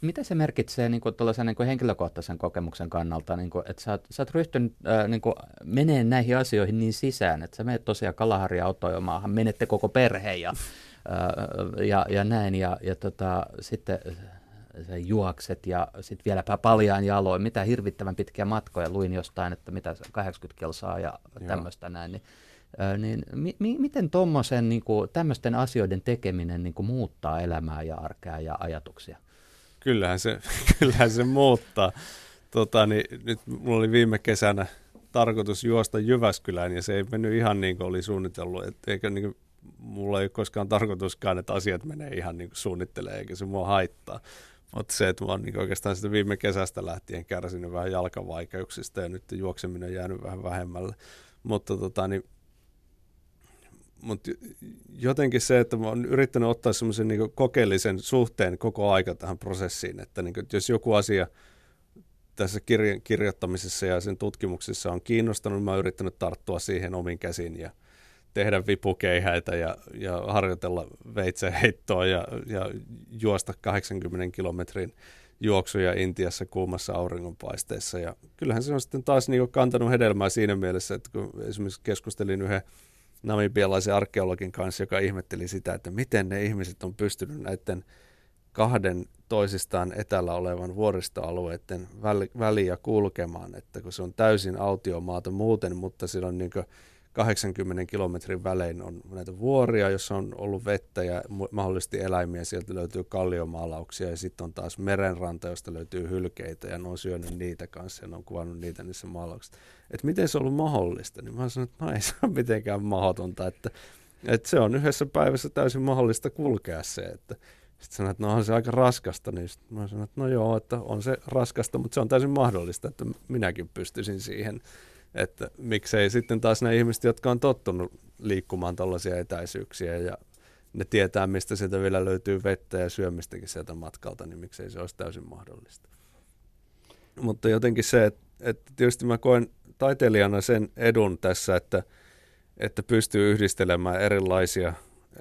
Mitä se merkitsee niin kuin, niin kuin henkilökohtaisen kokemuksen kannalta, niin kuin, että sä oot, sä oot ryhtynyt äh, niin kuin, menee näihin asioihin niin sisään, että sä menet tosiaan Kalaharia Otojomaahan, menette koko perhe ja, äh, ja, ja näin, ja, ja tota, sitten sä juokset ja sitten vieläpä paljaan jaloin, mitä hirvittävän pitkiä matkoja, luin jostain, että mitä 80 kilsaa ja tämmöistä näin, niin niin mi- mi- miten tuommoisen niin tämmöisten asioiden tekeminen niin kuin, muuttaa elämää ja arkea ja ajatuksia? Kyllähän se, <laughs> kyllähän se muuttaa. Tota, niin, nyt mulla oli viime kesänä tarkoitus juosta Jyväskylään ja se ei mennyt ihan niin kuin oli suunnitellut. Et eikä niin kuin, mulla ei ole koskaan tarkoituskaan, että asiat menee ihan niin kuin suunnittelee eikä se mua haittaa. Mutta se, että mä oon niin oikeastaan sitä viime kesästä lähtien kärsinyt vähän jalkavaikeuksista ja nyt juokseminen on jäänyt vähän vähemmälle. Mutta tota, niin mutta jotenkin se, että mä oon yrittänyt ottaa semmoisen niin kokeellisen suhteen koko aika tähän prosessiin, että, niin kuin, että jos joku asia tässä kirjan kirjoittamisessa ja sen tutkimuksessa on kiinnostanut, mä oon yrittänyt tarttua siihen omin käsin ja tehdä vipukeihäitä ja, ja harjoitella veitseheittoa ja, ja juosta 80 kilometrin juoksuja Intiassa kuumassa auringonpaisteessa. Ja kyllähän se on sitten taas niin kantanut hedelmää siinä mielessä, että kun esimerkiksi keskustelin yhden namibialaisen arkeologin kanssa, joka ihmetteli sitä, että miten ne ihmiset on pystynyt näiden kahden toisistaan etällä olevan vuoristoalueiden väliä kulkemaan, että kun se on täysin autiomaata muuten, mutta sillä on niin 80 kilometrin välein on näitä vuoria, jossa on ollut vettä ja mahdollisesti eläimiä. Sieltä löytyy kalliomaalauksia ja sitten on taas merenranta, josta löytyy hylkeitä ja ne on syönyt niitä kanssa ja ne on kuvannut niitä niissä maalauksissa. Että miten se on ollut mahdollista? Niin mä sanoin, että no ei se ole mitenkään mahdotonta, että, että se on yhdessä päivässä täysin mahdollista kulkea se, että sitten sanoin, että no on se aika raskasta, niin mä sanoin, että no joo, että on se raskasta, mutta se on täysin mahdollista, että minäkin pystyisin siihen. Että miksei sitten taas ne ihmiset, jotka on tottunut liikkumaan tällaisia etäisyyksiä ja ne tietää, mistä sieltä vielä löytyy vettä ja syömistäkin sieltä matkalta, niin miksei se olisi täysin mahdollista. Mutta jotenkin se, että, että tietysti mä koen taiteilijana sen edun tässä, että, että pystyy yhdistelemään erilaisia,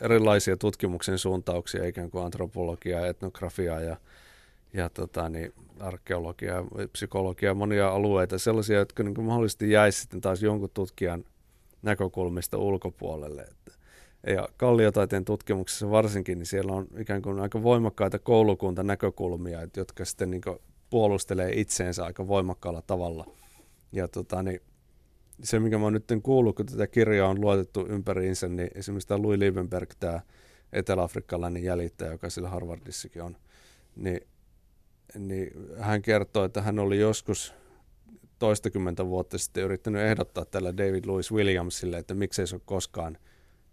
erilaisia tutkimuksen suuntauksia, ikään kuin antropologiaa, etnografiaa ja, ja tota, niin, arkeologia, psykologia, monia alueita, sellaisia, jotka niin kuin mahdollisesti jäisi sitten taas jonkun tutkijan näkökulmista ulkopuolelle. Ja kalliotaiteen tutkimuksessa varsinkin, niin siellä on ikään kuin aika voimakkaita koulukunta näkökulmia, jotka sitten niin puolustelee itseensä aika voimakkaalla tavalla. Ja tota, niin se, mikä mä oon nyt kuullut, kun tätä kirjaa on luotettu ympäriinsä, niin esimerkiksi tämä Louis Liebenberg, tämä etelä-afrikkalainen jäljittäjä, joka sillä Harvardissakin on, niin niin hän kertoi, että hän oli joskus toistakymmentä vuotta sitten yrittänyt ehdottaa tällä David Louis Williamsille, että miksei se ole koskaan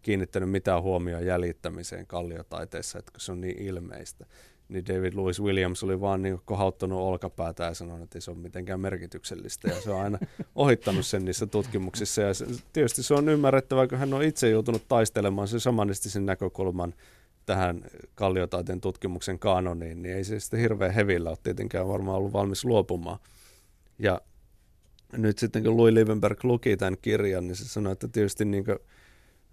kiinnittänyt mitään huomioon jäljittämiseen kalliotaiteessa, että se on niin ilmeistä. Niin David Louis Williams oli vaan niin kohauttanut olkapäätä ja sanonut, että ei se ole mitenkään merkityksellistä. Ja se on aina <laughs> ohittanut sen niissä tutkimuksissa. Ja se, tietysti se on ymmärrettävää, kun hän on itse joutunut taistelemaan sen samanistisen näkökulman tähän kalliotaiteen tutkimuksen kanoniin, niin ei se sitten hirveän hevillä ole tietenkään varmaan ollut valmis luopumaan. Ja nyt sitten kun Louis Liebenberg luki tämän kirjan, niin se sanoi, että tietysti niin kuin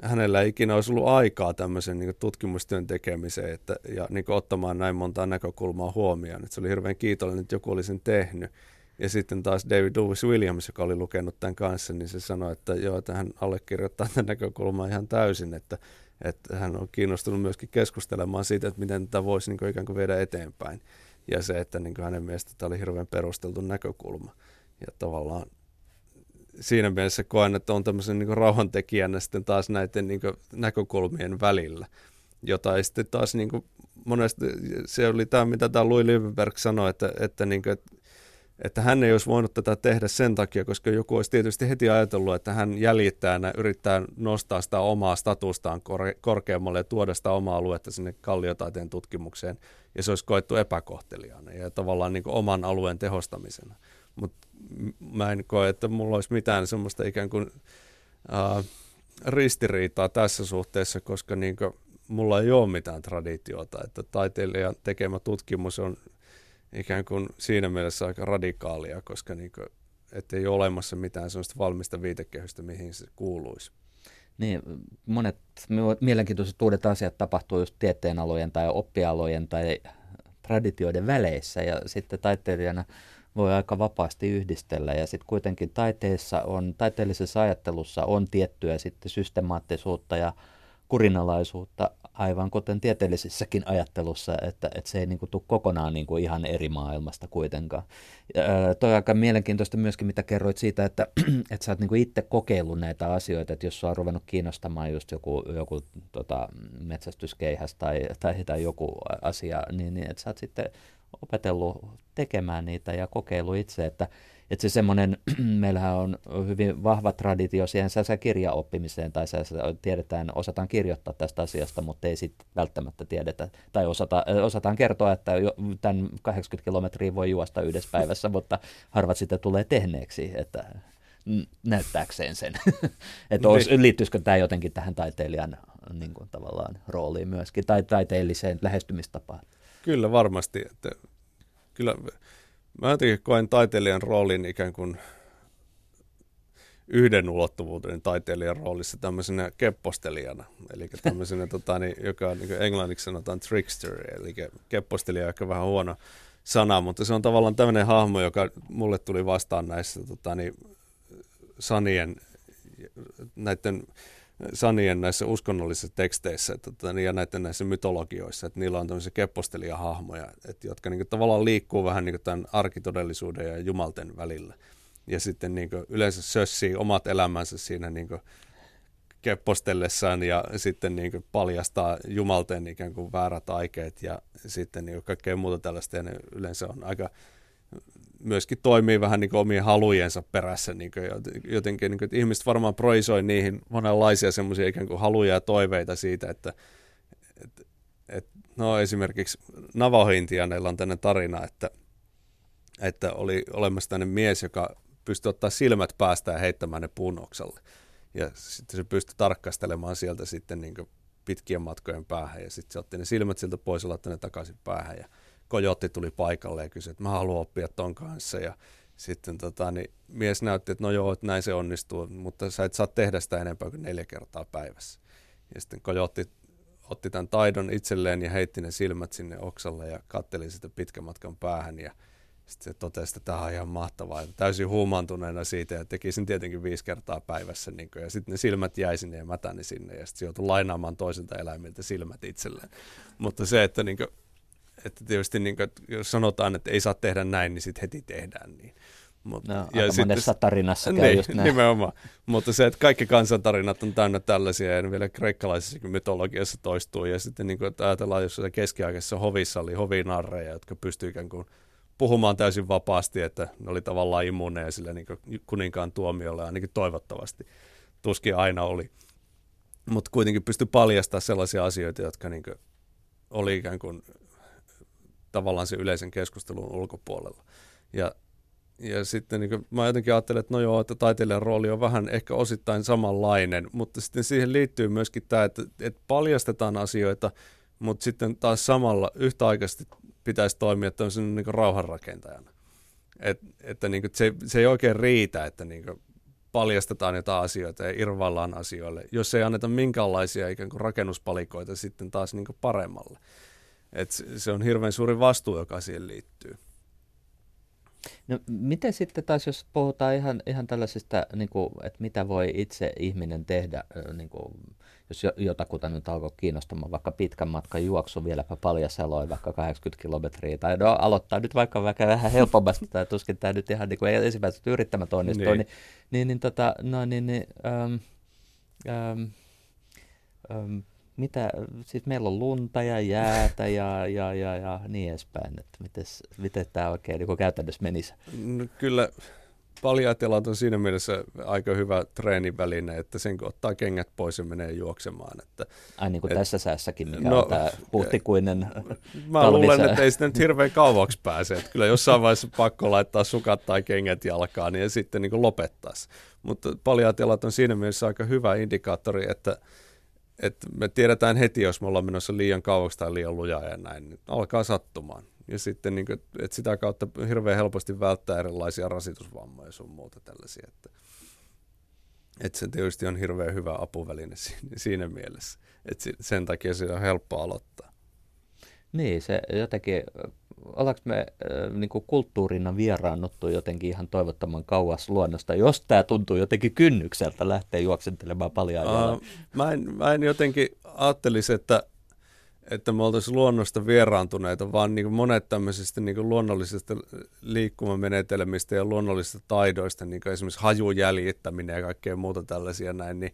hänellä ei ikinä olisi ollut aikaa tämmöisen niin tutkimustyön tekemiseen että, ja niin ottamaan näin montaa näkökulmaa huomioon. Että se oli hirveän kiitollinen, että joku oli sen tehnyt. Ja sitten taas David Lewis Williams, joka oli lukenut tämän kanssa, niin se sanoi, että joo, että hän allekirjoittaa tämän näkökulmaa ihan täysin, että, että hän on kiinnostunut myöskin keskustelemaan siitä, että miten tätä voisi niin kuin ikään kuin viedä eteenpäin. Ja se, että niin hänen mielestä tämä oli hirveän perusteltu näkökulma. Ja tavallaan siinä mielessä koen, että on tämmöisen niin rauhantekijänä sitten taas näiden niin näkökulmien välillä, jota ei sitten taas niin monesti, se oli tämä, mitä tämä Louis Liebenberg sanoi, että, että, niin kuin, että hän ei olisi voinut tätä tehdä sen takia, koska joku olisi tietysti heti ajatellut, että hän jäljittäjänä yrittää nostaa sitä omaa statustaan korkeammalle ja tuoda sitä omaa aluetta sinne kalliotaiteen tutkimukseen, ja se olisi koettu epäkohteliaana ja tavallaan niin oman alueen tehostamisena. Mutta mä en koe, että mulla olisi mitään semmoista ikään kuin äh, ristiriitaa tässä suhteessa, koska niin kuin, mulla ei ole mitään traditiota, että taiteilijan tekemä tutkimus on ikään kuin siinä mielessä aika radikaalia, koska niin kuin, ei ole olemassa mitään sellaista valmista viitekehystä, mihin se kuuluisi. Niin, monet mielenkiintoiset uudet asiat tapahtuu just tieteenalojen tai oppialojen tai traditioiden väleissä ja sitten taiteilijana voi aika vapaasti yhdistellä ja sitten kuitenkin taiteessa on, taiteellisessa ajattelussa on tiettyä sitten systemaattisuutta ja kurinalaisuutta aivan kuten tieteellisessäkin ajattelussa, että, että se ei niin kuin, tule kokonaan niin kuin, ihan eri maailmasta kuitenkaan. Ja, toi aika mielenkiintoista myöskin, mitä kerroit siitä, että, <clears throat> että sä oot niin kuin, itse kokeillut näitä asioita, että jos sua on ruvennut kiinnostamaan just joku, joku tota, metsästyskeihäs tai, tai, tai joku asia, niin, niin että sä oot sitten opetellut tekemään niitä ja kokeillut itse, että että se semmoinen, <clears throat> meillähän on hyvin vahva traditio siihen sä kirjaoppimiseen, tai tiedetään, osataan kirjoittaa tästä asiasta, mutta ei sitten välttämättä tiedetä, tai osata, osataan kertoa, että tämän 80 kilometriä voi juosta yhdessä <laughs> päivässä, mutta harvat sitten tulee tehneeksi, että näyttääkseen sen. <laughs> että niin. liittyisikö tämä jotenkin tähän taiteilijan niin kuin, tavallaan rooliin myöskin, tai taiteelliseen lähestymistapaan? Kyllä varmasti. Että, kyllä Mä jotenkin koen taiteilijan roolin ikään kuin yhden ulottuvuuden taiteilijan roolissa tämmöisenä keppostelijana, eli tämmöisenä, <laughs> tota, niin, joka niin englanniksi sanotaan trickster, eli keppostelija on ehkä vähän huono sana, mutta se on tavallaan tämmöinen hahmo, joka mulle tuli vastaan näissä tota, niin, sanien, näiden sanien näissä uskonnollisissa teksteissä tota, niin, ja näiden näissä mytologioissa, että niillä on tämmöisiä keppostelijahahmoja, että, jotka niin kuin, tavallaan liikkuu vähän niin kuin, tämän arkitodellisuuden ja jumalten välillä. Ja sitten niin kuin, yleensä sössii omat elämänsä siinä niin kuin, keppostellessaan ja sitten niin kuin, paljastaa jumalten ikään kuin väärät aikeet ja sitten niin kuin, kaikkea muuta tällaista. Ja ne yleensä on aika myöskin toimii vähän niin kuin omien halujensa perässä. Niin kuin jotenkin, niin kuin, että ihmiset varmaan proisoi niihin monenlaisia semmoisia ikään kuin haluja ja toiveita siitä, että, että, että no esimerkiksi Navajo-intianeilla on tämmöinen tarina, että, että oli olemassa tämmöinen mies, joka pystyi ottaa silmät päästä ja heittämään ne puunoksalle. Ja sitten se pystyi tarkastelemaan sieltä sitten niin pitkien matkojen päähän ja sitten se otti ne silmät siltä pois ja laittoi ne takaisin päähän. Ja Kojotti tuli paikalle ja kysyi, että mä haluan oppia ton kanssa. Ja sitten tota, niin mies näytti, että no joo, että näin se onnistuu, mutta sä et saa tehdä sitä enempää kuin neljä kertaa päivässä. Ja sitten Kojotti otti tämän taidon itselleen ja heitti ne silmät sinne oksalle ja katteli sitä pitkän matkan päähän ja sitten se totesi, että tämä on ihan mahtavaa. Ja täysin huumaantuneena siitä ja teki sen tietenkin viisi kertaa päivässä. Niin kuin, ja sitten ne silmät jäi sinne ja mätäni sinne ja sitten joutui lainaamaan toisilta eläimiltä silmät itselleen. Mutta se, että niin kuin, että tietysti niin kuin, jos sanotaan, että ei saa tehdä näin, niin sitten heti tehdään niin. Mutta, no, ja aika monessa tarinassa käy niin, just näin. Nimenomaan. Mutta se, että kaikki kansantarinat on täynnä tällaisia, ja vielä kreikkalaisessa mytologiassa toistuu. Ja sitten niin kuin, että ajatellaan, jos keskiaikaisessa hovissa oli hovinarreja, jotka pystyivät ikään kuin puhumaan täysin vapaasti, että ne oli tavallaan immuuneja sille niin kuninkaan tuomiolle, ainakin toivottavasti. Tuskin aina oli. Mutta kuitenkin pystyi paljastamaan sellaisia asioita, jotka niin oli ikään kuin tavallaan se yleisen keskustelun ulkopuolella. Ja, ja sitten niin kuin, mä jotenkin ajattelen, että no joo, että taiteilijan rooli on vähän ehkä osittain samanlainen, mutta sitten siihen liittyy myöskin tämä, että, että paljastetaan asioita, mutta sitten taas samalla yhtäaikaisesti pitäisi toimia tämmöisen niin rauhanrakentajana. Et, että niin kuin, se, se ei oikein riitä, että niin kuin, paljastetaan jotain asioita ja irvaillaan asioille, jos ei anneta minkäänlaisia ikään kuin rakennuspalikoita sitten taas niin kuin paremmalle. Et se on hirveän suuri vastuu, joka siihen liittyy. No miten sitten taas, jos puhutaan ihan, ihan tällaisista, niin kuin, että mitä voi itse ihminen tehdä, niin kuin, jos jotakuta nyt alkoi kiinnostamaan vaikka pitkän matkan juoksu vieläpä paljasaloin vaikka 80 kilometriä, tai no aloittaa nyt vaikka, vaikka vähän helpommasta, tai tuskin tämä nyt ihan niin kuin ensimmäisestä yrittämättä onnistuu, niin, niin, niin, niin, tota, no, niin, niin ähm, ähm, ähm, mitä, siis meillä on lunta ja jäätä ja, ja, ja, ja niin edespäin, että mites, miten tämä oikein niin käytännössä menisi? No, kyllä paljaatilat on siinä mielessä aika hyvä treeniväline, että sen kun ottaa kengät pois ja menee juoksemaan. Että, Ai niin kuin et, tässä säässäkin, mikä no, on tämä huhtikuinen <laughs> Mä talvisää. luulen, että ei sitä nyt hirveän kauaksi pääse. Että kyllä jossain vaiheessa pakko laittaa sukat tai kengät jalkaan niin ja sitten niin lopettaisi. Mutta paljaatilat on siinä mielessä aika hyvä indikaattori, että että me tiedetään heti, jos me ollaan menossa liian kauaksi tai liian lujaa ja näin, niin alkaa sattumaan. Ja sitten niin kuin, että sitä kautta hirveän helposti välttää erilaisia rasitusvammoja ja sun muuta tällaisia. Että, että se tietysti on hirveän hyvä apuväline siinä mielessä. Että sen takia se on helppo aloittaa. Niin, se jotenkin, ollaanko me äh, niin kuin kulttuurina vieraannuttu jotenkin ihan toivottoman kauas luonnosta, jos tämä tuntuu jotenkin kynnykseltä lähteä juoksentelemaan paljon uh, mä, en, mä en jotenkin ajattelisi, että että me oltaisiin luonnosta vieraantuneita, vaan niin kuin monet tämmöisistä niin kuin luonnollisista liikkumamenetelmistä ja luonnollisista taidoista, niin kuin esimerkiksi hajujäljittäminen ja kaikkea muuta tällaisia näin, niin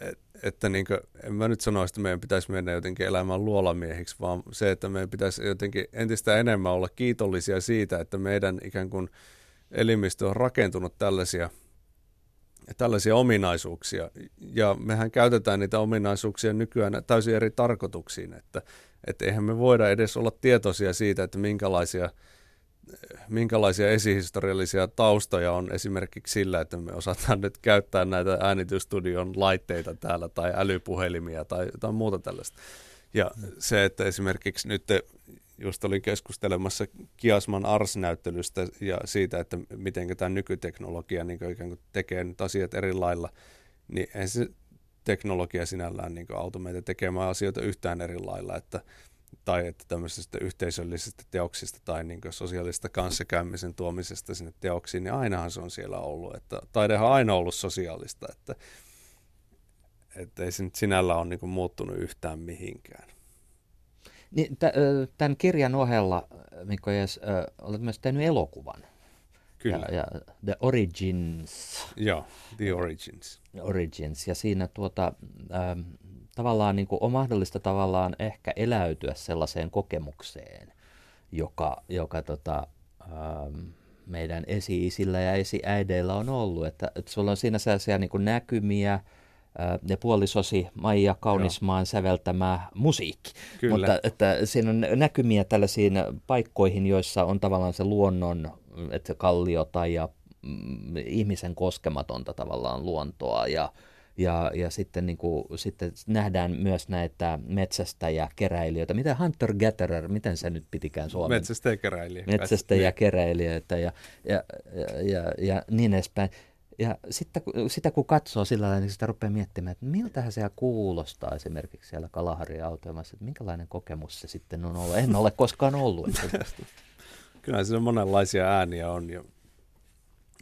et, että niin kuin, en mä nyt sano, että meidän pitäisi mennä jotenkin elämään luolamiehiksi, vaan se, että meidän pitäisi jotenkin entistä enemmän olla kiitollisia siitä, että meidän ikään kuin elimistö on rakentunut tällaisia – tällaisia ominaisuuksia. Ja mehän käytetään niitä ominaisuuksia nykyään täysin eri tarkoituksiin, että, että eihän me voida edes olla tietoisia siitä, että minkälaisia, minkälaisia esihistoriallisia taustoja on esimerkiksi sillä, että me osataan nyt käyttää näitä äänitystudion laitteita täällä tai älypuhelimia tai jotain muuta tällaista. Ja se, että esimerkiksi nyt just olin keskustelemassa Kiasman Ars-näyttelystä ja siitä, että miten tämä nykyteknologia niin ikään kuin tekee nyt asiat eri lailla, niin ei se teknologia sinällään niin auta meitä tekemään asioita yhtään eri lailla, että, tai että tämmöisestä yhteisöllisestä teoksista tai niin sosiaalista kanssakäymisen tuomisesta sinne teoksiin, niin ainahan se on siellä ollut. Että taidehan on aina ollut sosiaalista, että, että ei se nyt sinällä ole niin muuttunut yhtään mihinkään. Niin, tämän kirjan ohella, Mikko Jes, olet myös tehnyt elokuvan. Kyllä. Ja, ja The Origins. Joo, The Origins. Origins. Ja siinä tuota, äh, tavallaan niin kuin on mahdollista tavallaan ehkä eläytyä sellaiseen kokemukseen, joka, joka tota, äh, meidän esi-isillä ja esi-äideillä on ollut. Että, että sulla on siinä sellaisia niin kuin näkymiä, ja puolisosi Maija Kaunismaan Joo. säveltämä musiikki. Kyllä. Mutta että siinä on näkymiä tällaisiin paikkoihin, joissa on tavallaan se luonnon, että kalliota ja mm, ihmisen koskematonta tavallaan luontoa ja, ja, ja sitten, niin kuin, sitten nähdään myös näitä metsästäjäkeräilijöitä. Mitä hunter-gatherer, miten se nyt pitikään suomen? Metsästäjäkeräilijöitä. Metsästäjäkeräilijöitä ja, ja, ja, ja, ja niin edespäin. Ja sitten, sitä kun katsoo sillä tavalla, niin sitä rupeaa miettimään, että miltähän se kuulostaa esimerkiksi siellä Kalaharin autelmassa, että minkälainen kokemus se sitten on ollut. En ole koskaan ollut. <laughs> Kyllä siinä monenlaisia ääniä on ja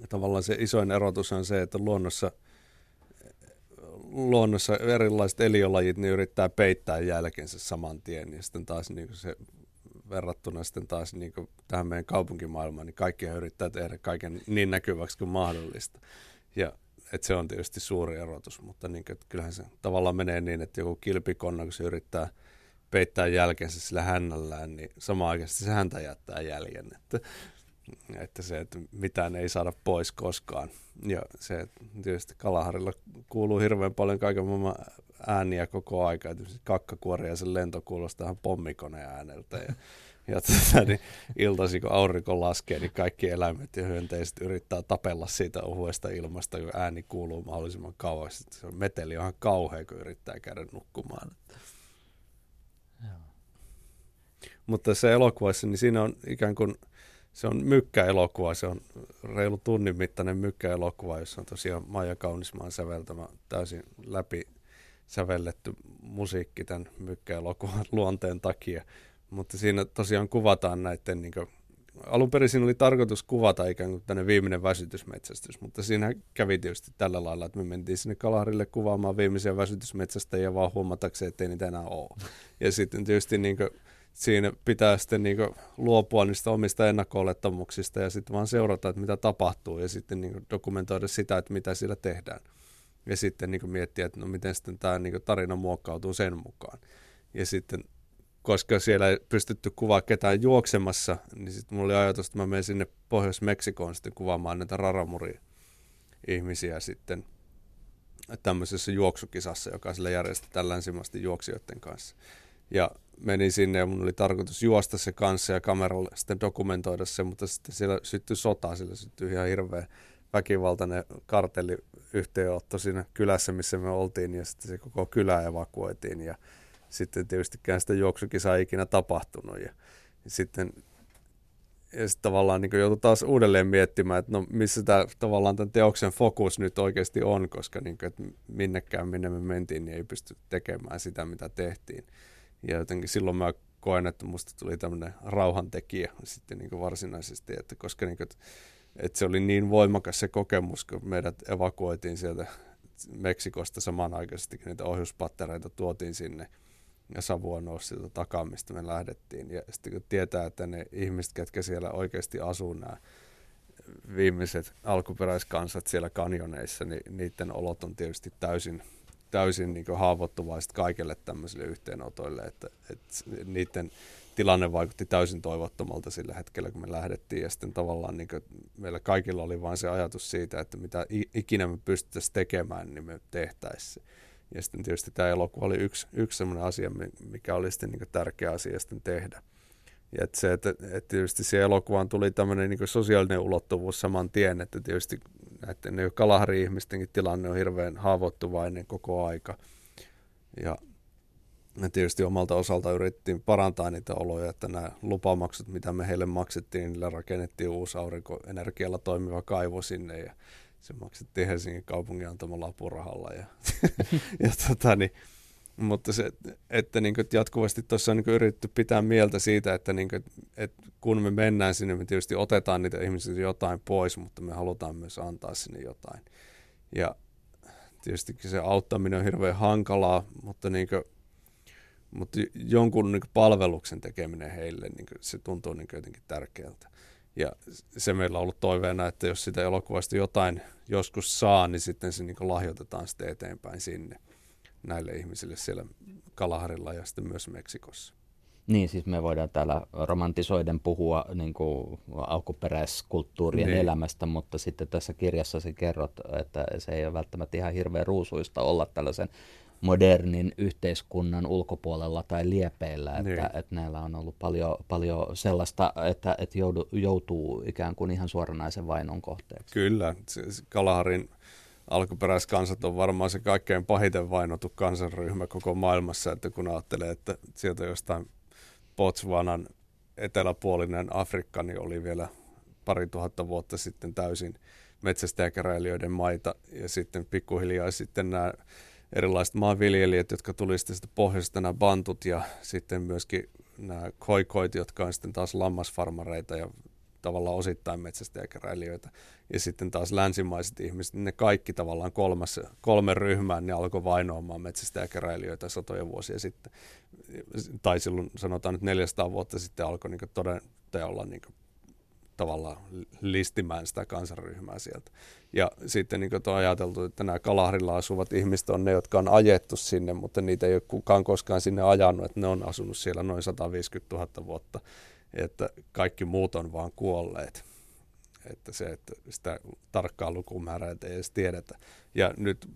tavallaan se isoin erotus on se, että luonnossa, luonnossa erilaiset eliölajit niin yrittää peittää jälkensä saman tien ja sitten taas niin se verrattuna sitten taas niin tähän meidän kaupunkimaailmaan, niin kaikki yrittää tehdä kaiken niin näkyväksi kuin mahdollista. Ja että se on tietysti suuri erotus, mutta niin kuin, kyllähän se tavallaan menee niin, että joku kilpikonna, kun se yrittää peittää jälkensä sillä hännällään, niin samaan aikaan se häntä jättää jäljen. Että, että se, että mitään ei saada pois koskaan. Ja se, tietysti Kalaharilla kuuluu hirveän paljon kaiken maailman ääniä koko aika. kakkakuori ja sen lento kuulostaa ihan pommikoneen ääneltä. Ja, ja tätä, niin iltasi, kun aurinko laskee, niin kaikki eläimet ja hyönteiset yrittää tapella siitä ohuesta ilmasta, kun ääni kuuluu mahdollisimman kauas. Se on meteli on ihan kauhea, kun yrittää käydä nukkumaan. Joo. mutta se elokuvassa, niin siinä on ikään kuin, se on mykkäelokuva, se on reilu tunnin mittainen mykkäelokuva, jossa on tosiaan Maija Kaunismaan säveltämä täysin läpi sävelletty musiikki tämän mykkäelokuvan <laughs> luonteen takia. Mutta siinä tosiaan kuvataan näiden niin kuin, alun perin siinä oli tarkoitus kuvata ikään kuin tänne viimeinen väsytysmetsästys, mutta siinä kävi tietysti tällä lailla, että me mentiin sinne Kalaharille kuvaamaan viimeisiä väsytysmetsästäjiä vaan huomatakseen, ettei niitä enää ole. Ja sitten tietysti niin kuin, siinä pitää sitten niin luopua niistä omista ennakko ja sitten vaan seurata, että mitä tapahtuu ja sitten niin dokumentoida sitä, että mitä siellä tehdään. Ja sitten niin miettiä, että no miten sitten tämä niin tarina muokkautuu sen mukaan. Ja sitten koska siellä ei pystytty kuvaa ketään juoksemassa, niin sitten mulla oli ajatus, että mä menen sinne Pohjois-Meksikoon sitten kuvaamaan näitä raramuri ihmisiä sitten tämmöisessä juoksukisassa, joka sillä järjestetään länsimaisten juoksijoiden kanssa. Ja menin sinne ja mun oli tarkoitus juosta se kanssa ja kameralla sitten dokumentoida se, mutta sitten siellä syttyi sota, sillä syttyi ihan hirveä väkivaltainen kartelliyhteenotto siinä kylässä, missä me oltiin ja sitten se koko kylä evakuoitiin ja sitten tietystikään sitä juoksukisaa ei ikinä tapahtunut. Ja, ja sitten ja sitten tavallaan niin joutui taas uudelleen miettimään, että no missä tämä tavallaan tämän teoksen fokus nyt oikeasti on, koska niin kuin, että minnekään minne me mentiin, niin ei pysty tekemään sitä, mitä tehtiin. Ja jotenkin silloin mä koen, että musta tuli tämmöinen rauhantekijä sitten niin varsinaisesti, että koska niin kuin, että, se oli niin voimakas se kokemus, kun meidät evakuoitiin sieltä Meksikosta samanaikaisesti, kun niitä ohjuspattereita tuotiin sinne – ja savua nousi sieltä takaa, mistä me lähdettiin. Ja sitten kun tietää, että ne ihmiset, ketkä siellä oikeasti asuu, nämä viimeiset alkuperäiskansat siellä kanjoneissa, niin niiden olot on tietysti täysin, täysin niin haavoittuvaiset kaikille tämmöisille yhteenotoille, että, että niiden tilanne vaikutti täysin toivottomalta sillä hetkellä, kun me lähdettiin. Ja sitten tavallaan niin meillä kaikilla oli vain se ajatus siitä, että mitä ikinä me pystyttäisiin tekemään, niin me tehtäisiin ja sitten tietysti tämä elokuva oli yksi, yksi sellainen asia, mikä oli sitten niin tärkeä asia sitten tehdä. Ja että se, että, että tietysti siihen elokuvaan tuli tämmöinen niin sosiaalinen ulottuvuus saman tien, että tietysti näiden kalahari-ihmistenkin tilanne on hirveän haavoittuvainen koko aika. Ja tietysti omalta osalta yritettiin parantaa niitä oloja, että nämä lupamaksut, mitä me heille maksettiin, niillä rakennettiin uusi aurinkoenergialla toimiva kaivo sinne ja se maksettiin Helsingin kaupungin antamalla apurahalla. Ja, <laughs> ja tota, niin, mutta se, että niin kuin, jatkuvasti tuossa on niin kuin, yritetty pitää mieltä siitä, että, niin kuin, että kun me mennään sinne, me tietysti otetaan niitä ihmisiä jotain pois, mutta me halutaan myös antaa sinne jotain. Ja tietysti se auttaminen on hirveän hankalaa, mutta, niin kuin, mutta jonkun niin kuin, palveluksen tekeminen heille, niin kuin, se tuntuu niin kuin, jotenkin tärkeältä. Ja se meillä on ollut toiveena, että jos sitä elokuvasta jotain joskus saa, niin sitten se niin lahjoitetaan sitten eteenpäin sinne näille ihmisille siellä Kalaharilla ja sitten myös Meksikossa. Niin, siis me voidaan täällä romantisoiden puhua niin kuin alkuperäiskulttuurien niin. elämästä, mutta sitten tässä kirjassa kerrot, että se ei ole välttämättä ihan hirveän ruusuista olla tällaisen modernin yhteiskunnan ulkopuolella tai liepeillä, että, niin. että näillä on ollut paljon, paljon sellaista, että, että joudu, joutuu ikään kuin ihan suoranaisen vainon kohteeksi. Kyllä, Kalaharin alkuperäiskansat on varmaan se kaikkein pahiten vainottu kansanryhmä koko maailmassa, että kun ajattelee, että sieltä jostain Botswanan eteläpuolinen Afrikka niin oli vielä pari tuhatta vuotta sitten täysin metsästäjäkäräilijöiden maita ja sitten pikkuhiljaa sitten nämä erilaiset maanviljelijät, jotka tuli sitten pohjoisesta nämä bantut ja sitten myöskin nämä koikoit, jotka on sitten taas lammasfarmareita ja tavallaan osittain metsästäjäkeräilijöitä. Ja sitten taas länsimaiset ihmiset, ne kaikki tavallaan kolmas, kolme ryhmää, ne alkoi vainoamaan metsästäjäkeräilijöitä satoja vuosia sitten. Tai silloin sanotaan, että 400 vuotta sitten alkoi niin toden teolla niin tavallaan listimään sitä kansanryhmää sieltä. Ja sitten niin on ajateltu, että nämä Kalahrilla asuvat ihmiset on ne, jotka on ajettu sinne, mutta niitä ei ole kukaan koskaan sinne ajanut, että ne on asunut siellä noin 150 000 vuotta, että kaikki muut on vaan kuolleet. Että se, että sitä tarkkaa lukumäärää ei edes tiedetä. Ja nyt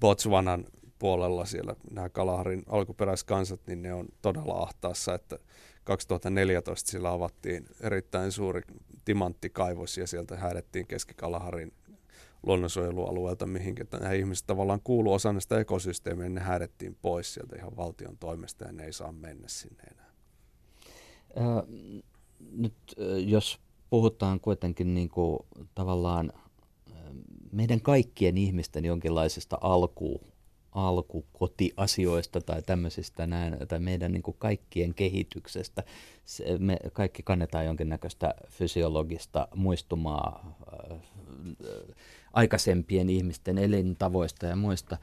Botswanan puolella siellä nämä Kalahrin alkuperäiskansat, niin ne on todella ahtaassa, että 2014 sillä avattiin erittäin suuri timanttikaivos ja sieltä häädettiin Keski-Kalaharin luonnonsuojelualueelta, mihin nämä ihmiset tavallaan kuuluu osa näistä ekosysteemiä, niin ne häädettiin pois sieltä ihan valtion toimesta ja ne ei saa mennä sinne enää. Nyt jos puhutaan kuitenkin niin kuin, tavallaan meidän kaikkien ihmisten jonkinlaisesta alku, alkukotiasioista tai tämmöisistä näin, tai meidän niin kuin kaikkien kehityksestä. Se, me kaikki kannetaan jonkinnäköistä fysiologista muistumaa äh, aikaisempien ihmisten elintavoista ja muista.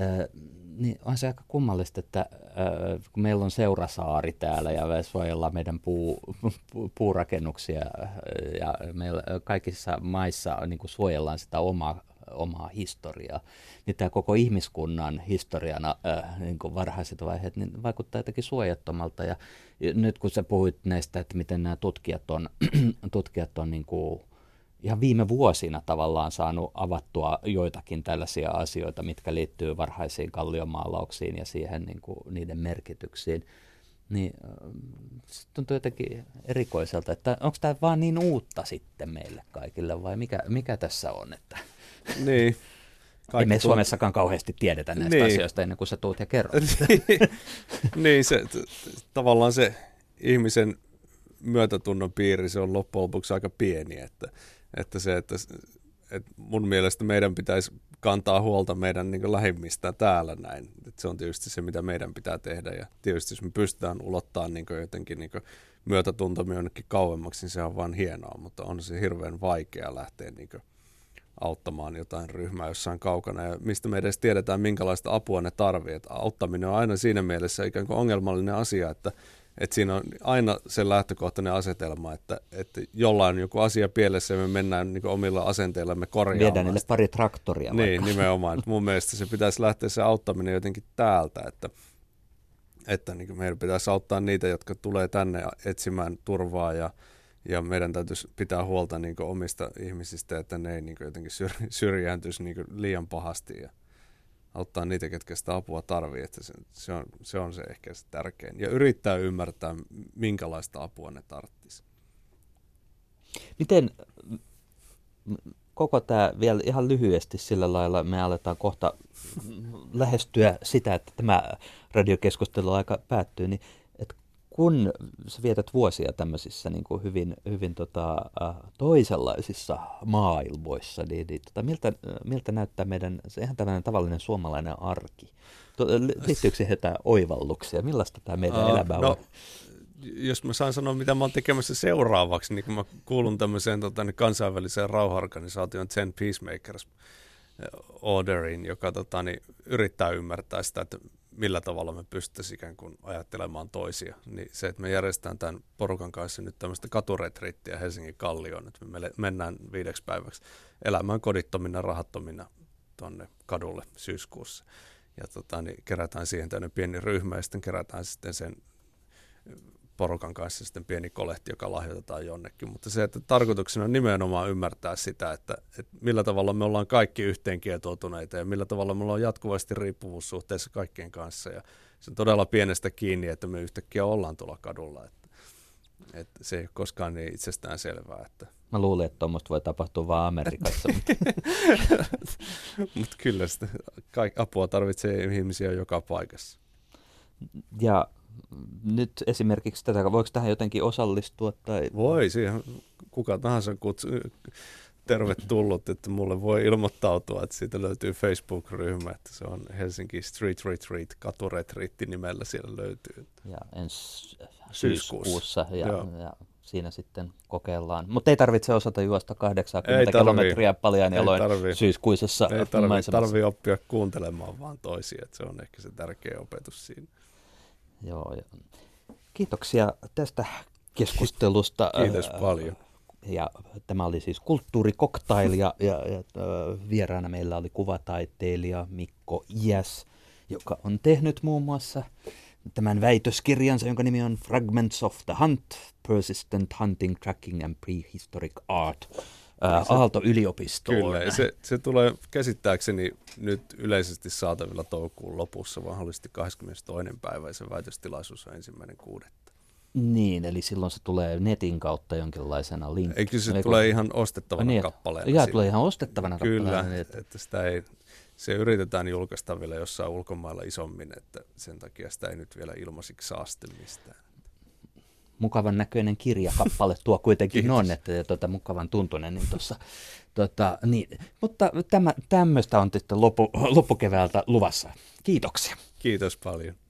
Äh, niin on se aika kummallista, että äh, kun meillä on seurasaari täällä ja me suojellaan meidän puu, pu, puurakennuksia ja meillä kaikissa maissa niin kuin suojellaan sitä omaa omaa historiaa, niin tämä koko ihmiskunnan historiana äh, niin kuin varhaiset vaiheet niin vaikuttaa jotenkin suojattomalta. Ja, ja nyt kun sä puhuit näistä, että miten nämä tutkijat on, <clears throat> tutkijat on niin kuin ihan viime vuosina tavallaan saanut avattua joitakin tällaisia asioita, mitkä liittyy varhaisiin kalliomaalauksiin ja siihen niin kuin, niiden merkityksiin, niin se tuntuu jotenkin erikoiselta, että onko tämä vaan niin uutta sitten meille kaikille vai mikä, mikä tässä on? Että... Niin. <laughs> Ei me tunt... Suomessakaan kauheasti tiedetä näistä niin. asioista ennen kuin sä tuut ja kerrot. <laughs> niin, se, t- tavallaan se ihmisen myötätunnon piiri, se on loppujen lopuksi aika pieni, että, että se, että, että mun mielestä meidän pitäisi kantaa huolta meidän niin lähimmistä täällä näin. Et se on tietysti se, mitä meidän pitää tehdä ja tietysti jos me pystytään ulottaa niin jotenkin niin myötätuntomme jonnekin kauemmaksi, niin se on vaan hienoa, mutta on se hirveän vaikea lähteä niin auttamaan jotain ryhmää jossain kaukana ja mistä me edes tiedetään, minkälaista apua ne tarvitsee. Auttaminen on aina siinä mielessä ikään kuin ongelmallinen asia, että, että siinä on aina se lähtökohtainen asetelma, että, että jollain joku asia pielessä ja me mennään niin omilla asenteillamme korjaamaan. Viedään niille pari traktoria Niin, vaikka. nimenomaan. mun mielestä se pitäisi lähteä se auttaminen jotenkin täältä, että, että niin meidän pitäisi auttaa niitä, jotka tulee tänne etsimään turvaa ja, ja meidän täytyisi pitää huolta niin omista ihmisistä, että ne ei niin jotenkin syrjääntyisi niin liian pahasti ja auttaa niitä, ketkä sitä apua tarvii. Että se, se, on, se on se ehkä se tärkein. Ja yrittää ymmärtää, minkälaista apua ne tarvitsisi. Miten koko tämä vielä ihan lyhyesti sillä lailla, me aletaan kohta lähestyä sitä, että tämä radiokeskustelu aika päättyy, niin kun sä vietät vuosia tämmöisissä niin kuin hyvin, hyvin tota, toisenlaisissa maailmoissa, niin, niin tota, miltä, miltä näyttää meidän, se ihan tällainen tavallinen suomalainen arki? Liittyykö siihen jotain oivalluksia? Millaista tämä meidän uh, elämä no, on? Jos mä saan sanoa, mitä mä oon tekemässä seuraavaksi, niin kun mä kuulun tämmöiseen tota, niin kansainväliseen rauhaorganisaation Ten Peacemakers Orderiin, joka tota, niin, yrittää ymmärtää sitä, että millä tavalla me pystyisimme ikään kuin ajattelemaan toisia. Niin se, että me järjestetään tämän porukan kanssa nyt tämmöistä katuretriittiä Helsingin kallioon, että me mennään viideksi päiväksi elämään kodittomina, rahattomina tuonne kadulle syyskuussa. Ja tota, niin kerätään siihen tämmöinen pieni ryhmä ja sitten kerätään sitten sen porukan kanssa sitten pieni kolehti, joka lahjoitetaan jonnekin. Mutta se, että tarkoituksena on nimenomaan ymmärtää sitä, että, että millä tavalla me ollaan kaikki yhteenkietoutuneita ja millä tavalla me ollaan jatkuvasti riippuvuussuhteessa kaikkien kanssa. Ja se on todella pienestä kiinni, että me yhtäkkiä ollaan tuolla kadulla. Että, että se ei ole koskaan niin itsestään selvää. Että Mä luulin, että tuommoista voi tapahtua vain Amerikassa. <laughs> Mutta kyllä sitä apua tarvitsee ihmisiä joka paikassa. Ja nyt esimerkiksi tätä, voiko tähän jotenkin osallistua? Tai... Voi, siihen kuka tahansa kutsu, tervetullut, että mulle voi ilmoittautua, että siitä löytyy Facebook-ryhmä, että se on Helsinki Street Retreat, katuretriitti nimellä siellä löytyy. Ja ensi syyskuussa ja, ja siinä sitten kokeillaan. Mutta ei tarvitse osata juosta 80 ei tarvii, kilometriä paljon jaloin syyskuisessa Ei tarvitse tarvii oppia kuuntelemaan vaan toisia, että se on ehkä se tärkeä opetus siinä. Joo, ja kiitoksia tästä keskustelusta. <laughs> Kiitos paljon. Ja tämä oli siis kulttuurikoktail ja, ja, ja vieraana meillä oli kuvataiteilija Mikko Iäs, joka on tehnyt muun muassa tämän väitöskirjansa, jonka nimi on Fragments of the Hunt, Persistent Hunting, Tracking and Prehistoric Art Aalto-yliopistoon. Kyllä, se, se tulee käsittääkseni nyt yleisesti saatavilla toukokuun lopussa, mahdollisesti 22. päivä ja se väitöstilaisuus on ensimmäinen kuudetta. Niin, eli silloin se tulee netin kautta jonkinlaisena linkki. Eikö se Eikö... tulee ihan ostettavana niin, kappaleena? Jaa, tulee ihan ostettavana Kyllä, kappaleena. Niin, että... että sitä ei, se yritetään julkaista vielä jossain ulkomailla isommin, että sen takia sitä ei nyt vielä ilmaisiksi saa mistään. Mukavan näköinen kirjakappale tuo kuitenkin on, että ja tuota, mukavan tuntunen. Niin tossa, tota, niin, mutta tämä, tämmöistä on sitten loppu, loppukeväältä luvassa. Kiitoksia. Kiitos paljon.